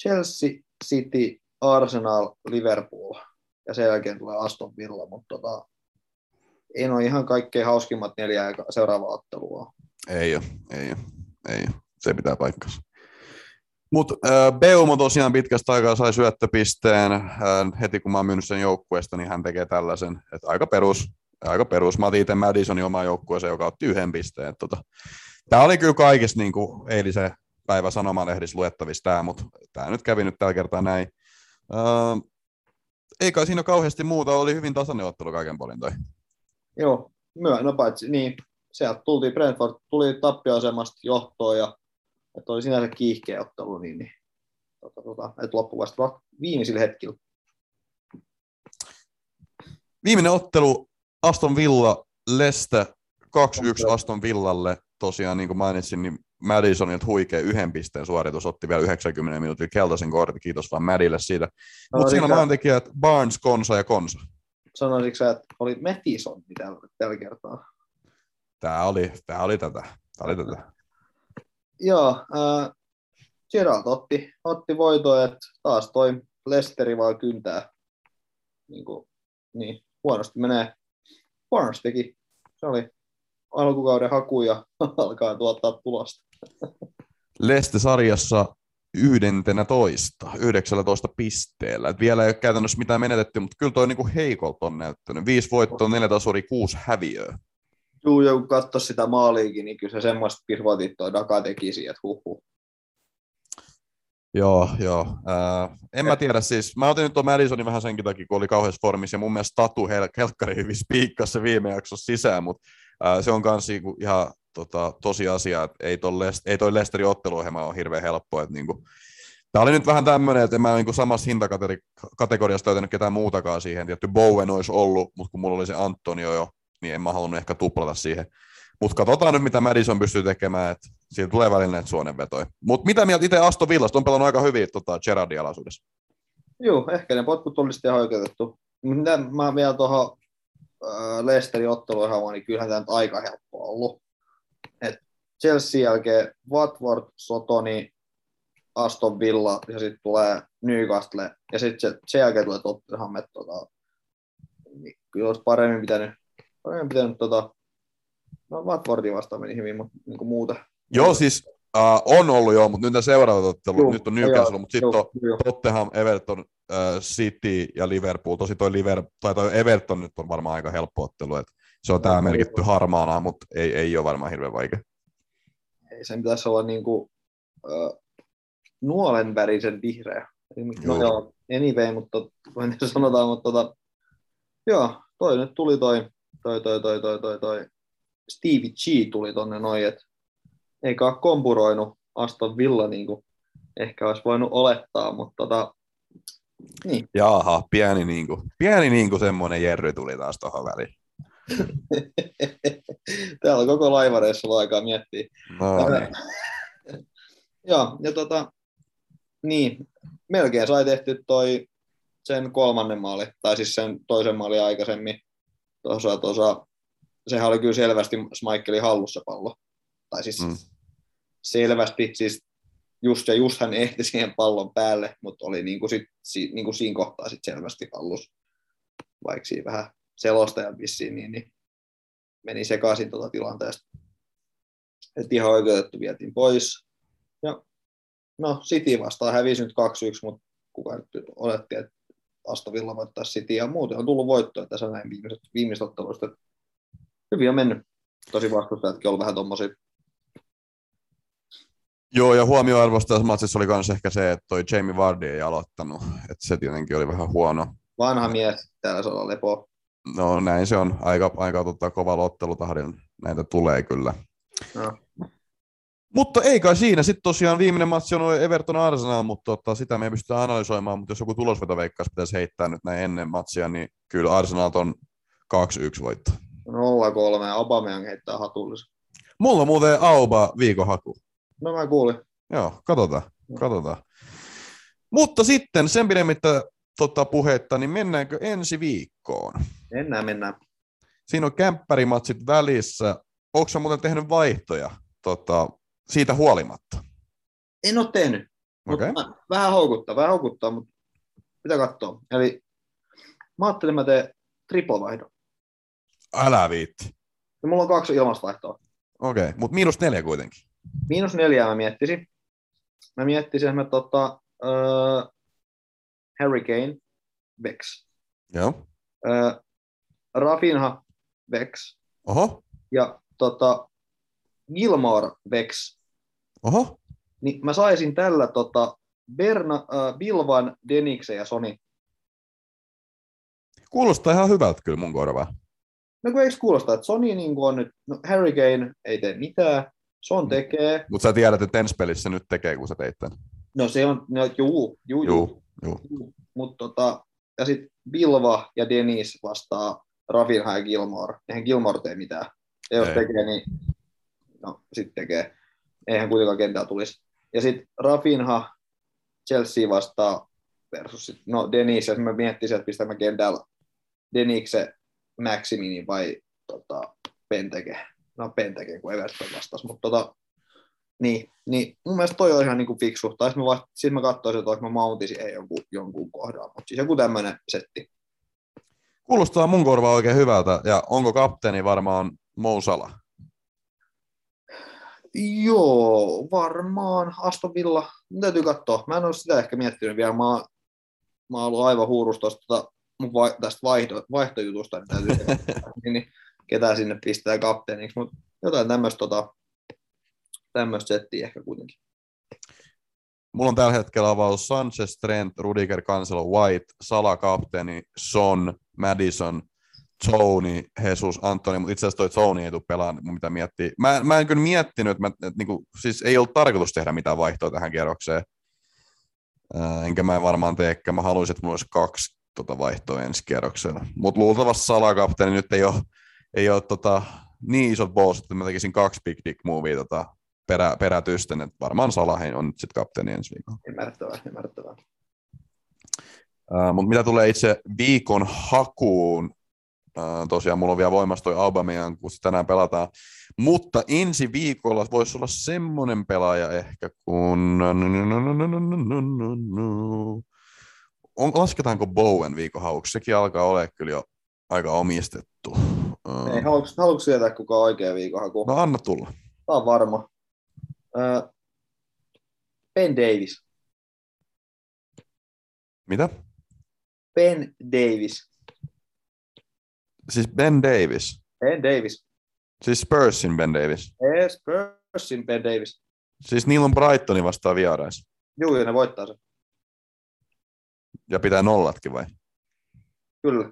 Chelsea, City, Arsenal, Liverpool ja sen jälkeen tulee Aston Villa, mutta tota, ei ole ihan kaikkein hauskimmat neljä seuraavaa ottelua. Ei ole, ei ole, ei ole. Se pitää paikkansa. Mutta äh, Beumo tosiaan pitkästä aikaa sai syöttöpisteen. Äh, heti kun mä oon myynyt sen joukkueesta, niin hän tekee tällaisen. Et aika perus. Aika perus. Mä otin itse Madisonin oma joukkueeseen, joka otti yhden pisteen. Tota, tämä oli kyllä kaikista niin kuin eilisen päivä sanomalehdissä luettavissa tämä, mutta tämä nyt kävi nyt tällä kertaa näin. Äh, ei kai siinä kauheasti muuta, oli hyvin tasainen ottelu kaiken puolin toi. Joo, myö, no paitsi, niin, sieltä tultiin, Brentford tuli tappioasemasta johtoon ja että oli sinänsä kiihkeä ottelu, niin, niin tota, tota, että loppu vasta viimeisillä hetkillä. Viimeinen ottelu Aston Villa Leste 2-1 Aston Villalle. Tosiaan niin kuin mainitsin, niin Madisonilta huikea yhden pisteen suoritus, otti vielä 90 minuutin keltaisen kortin, kiitos vaan Madille siitä. No, Mutta siinä maantekijät Barnes, Konsa ja Konsa sanoisitko sä, että oli Metison tällä, tällä kertaa? Tämä oli, tämä oli tätä. Tämä oli tätä. Joo, äh, Gerald otti, otti voitoa, että taas toi Lesteri vaan kyntää. Niin, kuin, niin huonosti menee. Barnes teki. Se oli alkukauden haku ja (laughs) alkaa tuottaa tulosta. Leste-sarjassa yhdentenä toista, 19 pisteellä. Et vielä ei ole käytännössä mitään menetetty, mutta kyllä toi niinku heikolta on näyttänyt. Viisi voittoa, neljä tasuri, kuusi häviöä. Juu, ja kun katsoi sitä maaliikin, niin kyllä se semmoista pirvotit toi Daka tekisi, että huhu. Joo, joo. Äh, en mä tiedä siis. Mä otin nyt tuon Madisonin vähän senkin takia, kun oli kauheassa formissa, ja mun mielestä Tatu Hel- Helkkari hyvin spiikkasi viime jaksossa sisään, mutta äh, se on kans niinku ihan tota, tosiasia, että ei, ton Lest, ei toi Lesterin otteluohjelma ole hirveän helppo. Että niinku, Tämä oli nyt vähän tämmöinen, että en mä niinku samassa hintakategoriassa löytänyt ketään muutakaan siihen. Tietty Bowen olisi ollut, mutta kun mulla oli se Antonio jo, niin en mä halunnut ehkä tuplata siihen. Mutta katsotaan nyt, mitä Madison pystyy tekemään, että siitä tulee välillä näitä suonenvetoja. Mutta mitä mieltä itse Aston Villasta? On pelannut aika hyvin tota Gerardin alaisuudessa. Joo, ehkä ne potkut oli sitten ihan oikeutettu. Mitä mä vielä tuohon äh, Lesterin otteluun, niin kyllähän tämä aika helppo ollut. Et Chelsea jälkeen Watford, Sotoni, Aston Villa ja sitten tulee Newcastle ja sitten se, sen jälkeen tulee Tottenham, että tota, niin kyllä olisi paremmin pitänyt, paremmin pitänyt tota, no Watfordin vastaan meni hyvin, mutta niin muuta. Joo, siis uh, on ollut joo, mutta nyt seuraavat ottelut, nyt on Newcastle, mutta sitten on Tottenham, Everton, uh, City ja Liverpool. Tosi toi, Liver, tai toi Everton nyt on varmaan aika helppo ottelu, että se on tämä merkitty harmaana, mutta ei, ei ole varmaan hirveän vaikea. Ei, sen pitäisi olla niin kuin, uh, nuolenvärisen vihreä. No joo, anyway, mutta voin sanotaan, mutta tota, joo, toi nyt tuli toi toi, toi, toi, toi, toi, toi Stevie G tuli tonne noin, että eikä ole kompuroinut Aston Villa niin kuin ehkä olisi voinut olettaa, mutta tota, niin. Jaaha, pieni, niinku, pieni niinku semmoinen Jerry tuli taas tuohon väliin. (laughs) Täällä on koko laivareissa aikaa miettiä. No niin. (laughs) Joo, ja tota, niin, melkein sai tehty toi sen kolmannen maali, tai siis sen toisen maali aikaisemmin. Tuossa, tuossa, sehän oli kyllä selvästi Schmeichelin hallussa pallo. Tai siis mm. selvästi, siis just ja just hän ehti siihen pallon päälle, mutta oli niin kuin sit, si, niin kuin siinä kohtaa sit selvästi hallus. Vaikka siinä vähän selostajan vissiin, niin, niin meni sekaisin tuota tilanteesta. Et ihan oikeutettu vietiin pois. Ja no City vastaan hävisi nyt 2-1, mutta kuka nyt oletti, että Astavilla voittaa City ja muuten on tullut voittoa tässä näin viimeiset, viimeiset otteluista. Hyvin on mennyt. Tosi vastustajatkin on vähän tuommoisia Joo, ja huomioarvosta tässä matsissa oli myös ehkä se, että toi Jamie Vardy ei aloittanut, että se tietenkin oli vähän huono. Vanha mies, täällä se on lepo. No näin se on, aika, aika tota, kova ottelutahdin näitä tulee kyllä. No. Mutta ei kai siinä. Sitten tosiaan viimeinen matsi on Everton Arsenal, mutta tota, sitä me ei pystytä analysoimaan, mutta jos joku tulosvetoveikkaus pitäisi heittää nyt näin ennen matsia, niin kyllä Arsenal on 2-1 voitto. 0-3, Aubameyang heittää hatullisen. Mulla on muuten Auba viikohaku. No mä kuulin. Joo, katsotaan. katsotaan. Mutta sitten sen pidemmittä tota, puhetta, niin mennäänkö ensi viikkoon? Mennään, mennään. Siinä on kämppärimatsit välissä. Onko muuten tehnyt vaihtoja tota, siitä huolimatta? En ole tehnyt. Okay. Mutta vähän houkuttaa, vähän houkuttaa, mutta mitä katsoa. Eli mä ajattelin, että mä teen triple-vaihdon. Älä viitti. Ja mulla on kaksi ilmasvaihtoa. Okei, okay. mutta miinus neljä kuitenkin. Miinus neljää mä miettisin. Mä miettisin, että mä tota, uh, Harry Kane, Vex. Joo. Uh, Rafinha, Vex. Oho. Ja tota, Gilmore, Vex. Oho. Niin mä saisin tällä tota, Berna, uh, Bilvan, Deniksen ja Soni. Kuulostaa ihan hyvältä kyllä mun korvaa. No kun eikö kuulosta, että Sony niin on nyt, no Harry Kane ei tee mitään, Son tekee. Mutta sä tiedät, että ensi pelissä nyt tekee, kun sä teit tämän. No se on, no juu, juu, juu. juu. juu. Mutta tota, ja sitten Bilva ja Denis vastaa Rafinha ja Gilmore. Eihän Gilmore tee mitään. Ja jos ei. tekee, niin no sitten tekee. Eihän kuitenkaan kentällä tulisi. Ja sitten Rafinha, Chelsea vastaa versus sit, no Denis, jos mä miettisin, että pistän mä kentällä Denikse Maximini vai tota, Penteke no Penteke, kun Everton vastasi, mutta tota, niin, niin, mun mielestä toi on ihan niin kuin fiksu. Tai sitten mä, vasta, sit mä katsoisin, että mä mountisin ei jonkun, jonkun kohdalla, mutta siis joku tämmöinen setti. Kuulostaa mun korvaa oikein hyvältä, ja onko kapteeni varmaan Mousala? Joo, varmaan Aston Villa. Mun täytyy katsoa. Mä en ole sitä ehkä miettinyt vielä. Mä, mä oon ollut aivan huurusta tota, mun vai, tästä vaihto, vaihtojutusta, niin täytyy (laughs) niin, niin, ketä sinne pistää kapteeniksi, mutta jotain tämmöistä tota, tämmöistä settiä ehkä kuitenkin. Mulla on tällä hetkellä avaus Sanchez, Trent, Rudiger, Cancelo, White, Sala, kapteeni, Son, Madison, Tony, Jesus, Antoni, mutta itse asiassa toi Tony ei tule pelaamaan, mitä miettii. Mä, mä en kyllä miettinyt, että, mä, että niinku, siis ei ollut tarkoitus tehdä mitään vaihtoa tähän kierrokseen. Äh, enkä mä varmaan teekään. Mä haluaisin, että mulla olisi kaksi tota vaihtoa ensi kierroksella. Mutta luultavasti Sala-kapteeni nyt ei ole ei ole tota, niin isot balls, että mä tekisin kaksi big dick movie tota, perä, perätysten, että varmaan Salahin on nyt sitten kapteeni ensi viikolla. Ymmärrettävää, ymmärrettävää. Uh, mutta mitä tulee itse viikon hakuun, uh, tosiaan mulla on vielä voimassa toi Aubameyang, kun tänään pelataan, mutta ensi viikolla voisi olla semmoinen pelaaja ehkä kuin... On, lasketaanko Bowen viikon hauksi? Sekin alkaa olla kyllä jo aika omistettu. Ei, haluatko, haluatko tietää, kuka on oikea viikonhaku? No anna tulla. Tämä on varma. Uh, ben Davis. Mitä? Ben Davis. Siis Ben Davis? Ben Davis. Siis Spursin Ben Davis? Ei, Spursin Ben Davis. Siis niillä on Brightoni vastaan vierais. Juu, ja ne voittaa sen. Ja pitää nollatkin vai? Kyllä.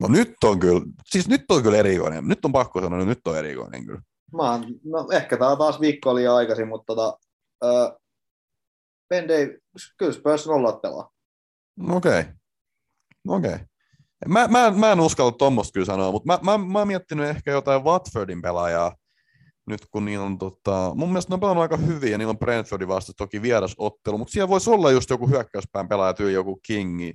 No nyt on kyllä, siis nyt on kyllä erikoinen. Nyt on pakko sanoa, että nyt on erikoinen kyllä. Mä, oon- no, ehkä tämä on taas viikko liian aikaisin, mutta tota, uh, Ben Davis, kyllä Spurs nollat pelaa. Okei. Okay. Okei. Okay. Mä, mä, mä en uskalla tuommoista kyllä sanoa, mutta mä, mä, mä oon miettinyt ehkä jotain Watfordin pelaajaa, nyt kun niillä on, tota, mun mielestä ne on pelannut aika hyvin ja niillä on Brentfordin vasta toki vierasottelu, mutta siellä voisi olla just joku hyökkäyspään pelaaja, tyyli joku Kingi,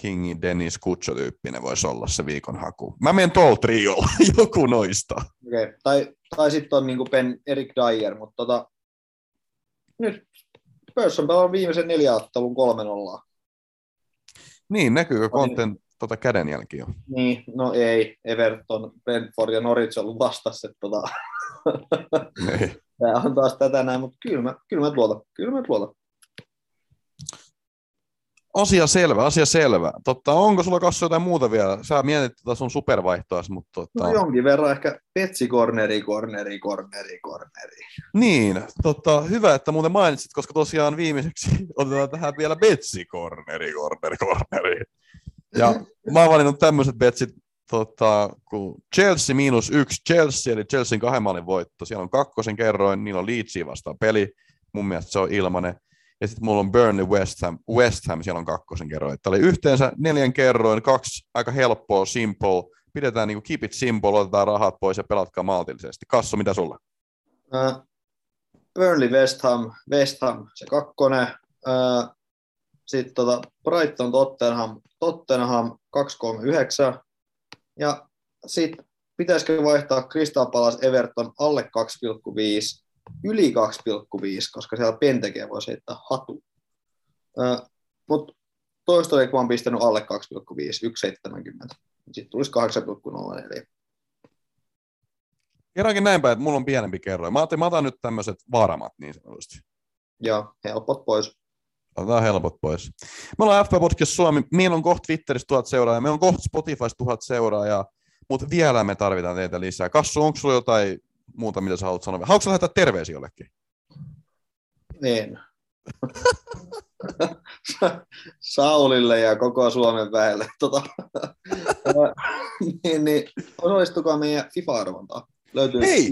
Kingi Dennis Kutso-tyyppinen voisi olla se viikon haku. Mä menen tuolla triolla, (laughs) joku noista. Okay. Tai, tai sitten on niinku Ben Erik Dyer, mutta tota, nyt Spurs on pelannut viimeisen neljä ottelun kolme nollaa. Niin, näkyykö konten tota kädenjälki jo? Niin, no ei. Everton, Brentford ja Norwich on ollut vastassa. Tota, (laughs) tämä on taas tätä näin, mutta kyllä mä, kyllä mä luotan. Kyllä mä luotan. Asia selvä, asia selvä. Totta, onko sulla kanssa jotain muuta vielä? Sä mietit tätä sun supervaihtoas, mutta tota... No jonkin verran ehkä Petsi corneri, corneri, corneri, corneri. Niin, tota, hyvä, että muuten mainitsit, koska tosiaan viimeiseksi (laughs) otetaan tähän vielä Betsi corneri, corneri, corneri. Ja mä oon valinnut tämmöiset betsit, tota, kun Chelsea miinus yksi Chelsea, eli Chelsean kahden maalin voitto. Siellä on kakkosen kerroin, niillä on Leedsia vastaan peli. Mun mielestä se on ilmanen. Ja sitten mulla on Burnley West Ham, West Ham, siellä on kakkosen kerroin. Tämä oli yhteensä neljän kerroin, kaksi aika helppoa, simple. Pidetään niin kuin keep it simple, otetaan rahat pois ja pelatkaa maltillisesti. Kassu, mitä sulla? Uh, Burnley West Ham, West Ham se kakkonen. Uh, Sitten tota Brighton Tottenham, Tottenham 239. Ja sitten pitäisikö vaihtaa Crystal Palace Everton alle 2,5 yli 2,5, koska siellä Penteke voisi heittää hatu. Mutta toista kun mä oon pistänyt alle 2,5, 1,70. Sitten tulisi 8,04. Kerrankin näin päin, että mulla on pienempi kerroin. Mä ajattelin, mä otan nyt tämmöiset varmat niin sanotusti. Ja helpot pois. Otetaan helpot pois. Me ollaan FP Podcast Suomi. Meillä on kohta Twitterissä tuhat seuraajaa. Meillä on kohta Spotifyssa tuhat seuraajaa. Mutta vielä me tarvitaan teitä lisää. Kassu, onko sulla jotain muuta, mitä sä haluat sanoa? Haluatko sä lähettää terveisiä jollekin? En. Saulille ja koko Suomen väelle. Tota, (laughs) niin, niin, osallistukaa meidän FIFA-arvontaan. Löytyy Hei!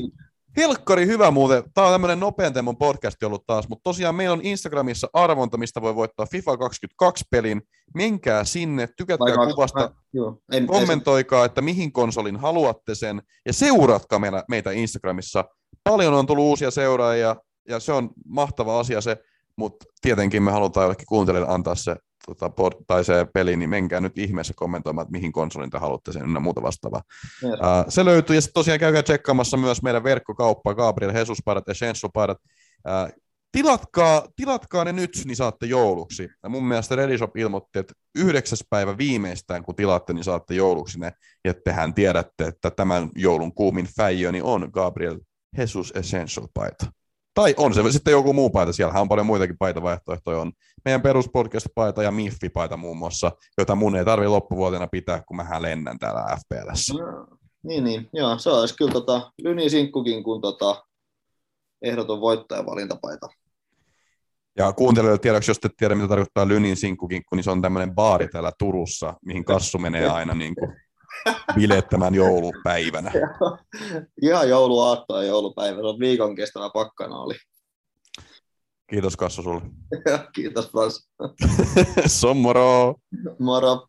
Helkkari hyvä muuten. Tämä on tämmöinen nopean temon podcast ollut taas, mutta tosiaan meillä on Instagramissa arvonta, mistä voi voittaa FIFA 22-pelin. Menkää sinne, tykätkää Vai- kuvasta, vai- Joo, en, kommentoikaa, että mihin konsolin haluatte sen, ja seuratkaa meillä, meitä Instagramissa. Paljon on tullut uusia seuraajia, ja se on mahtava asia se, mutta tietenkin me halutaan jollekin kuuntelijalle antaa se, tota, pod, tai se peli, niin menkää nyt ihmeessä kommentoimaan, että mihin konsolin te haluatte sen ynnä muuta vastaavaa. Yes. Uh, se löytyy, ja sitten tosiaan käykää tsekkaamassa myös meidän verkkokauppa, Gabriel Jesus-paidat ja Shensho-paidat. Uh, tilatkaa, tilatkaa ne nyt, niin saatte jouluksi. Ja mun mielestä Redishop ilmoitti, että yhdeksäs päivä viimeistään, kun tilaatte, niin saatte jouluksi ne. Ja tehän tiedätte, että tämän joulun kuumin fäijöni on Gabriel Jesus Essential-paita. Tai on se sitten joku muu paita, siellä on paljon muitakin paitavaihtoehtoja. On meidän peruspodcast-paita ja Miffi-paita muun muassa, jota mun ei tarvi loppuvuotena pitää, kun mähän lennän täällä FPLssä. No, niin, niin. Joo, se olisi kyllä tota, Lyni Sinkkukin kuin tota, ehdoton voittajavalintapaita. Ja kuuntelijoille tiedoksi, jos te tiedä, mitä tarkoittaa Lynin sinkkukinkku, niin se on tämmöinen baari täällä Turussa, mihin kassu menee aina niin kuin bilettämään joulupäivänä. (laughs) Ihan jouluaatto ja joulupäivä. Se on viikon kestävä pakkana oli. Kiitos Kassu sulle. (laughs) Kiitos Frans. (laughs) Sommoro! Moro.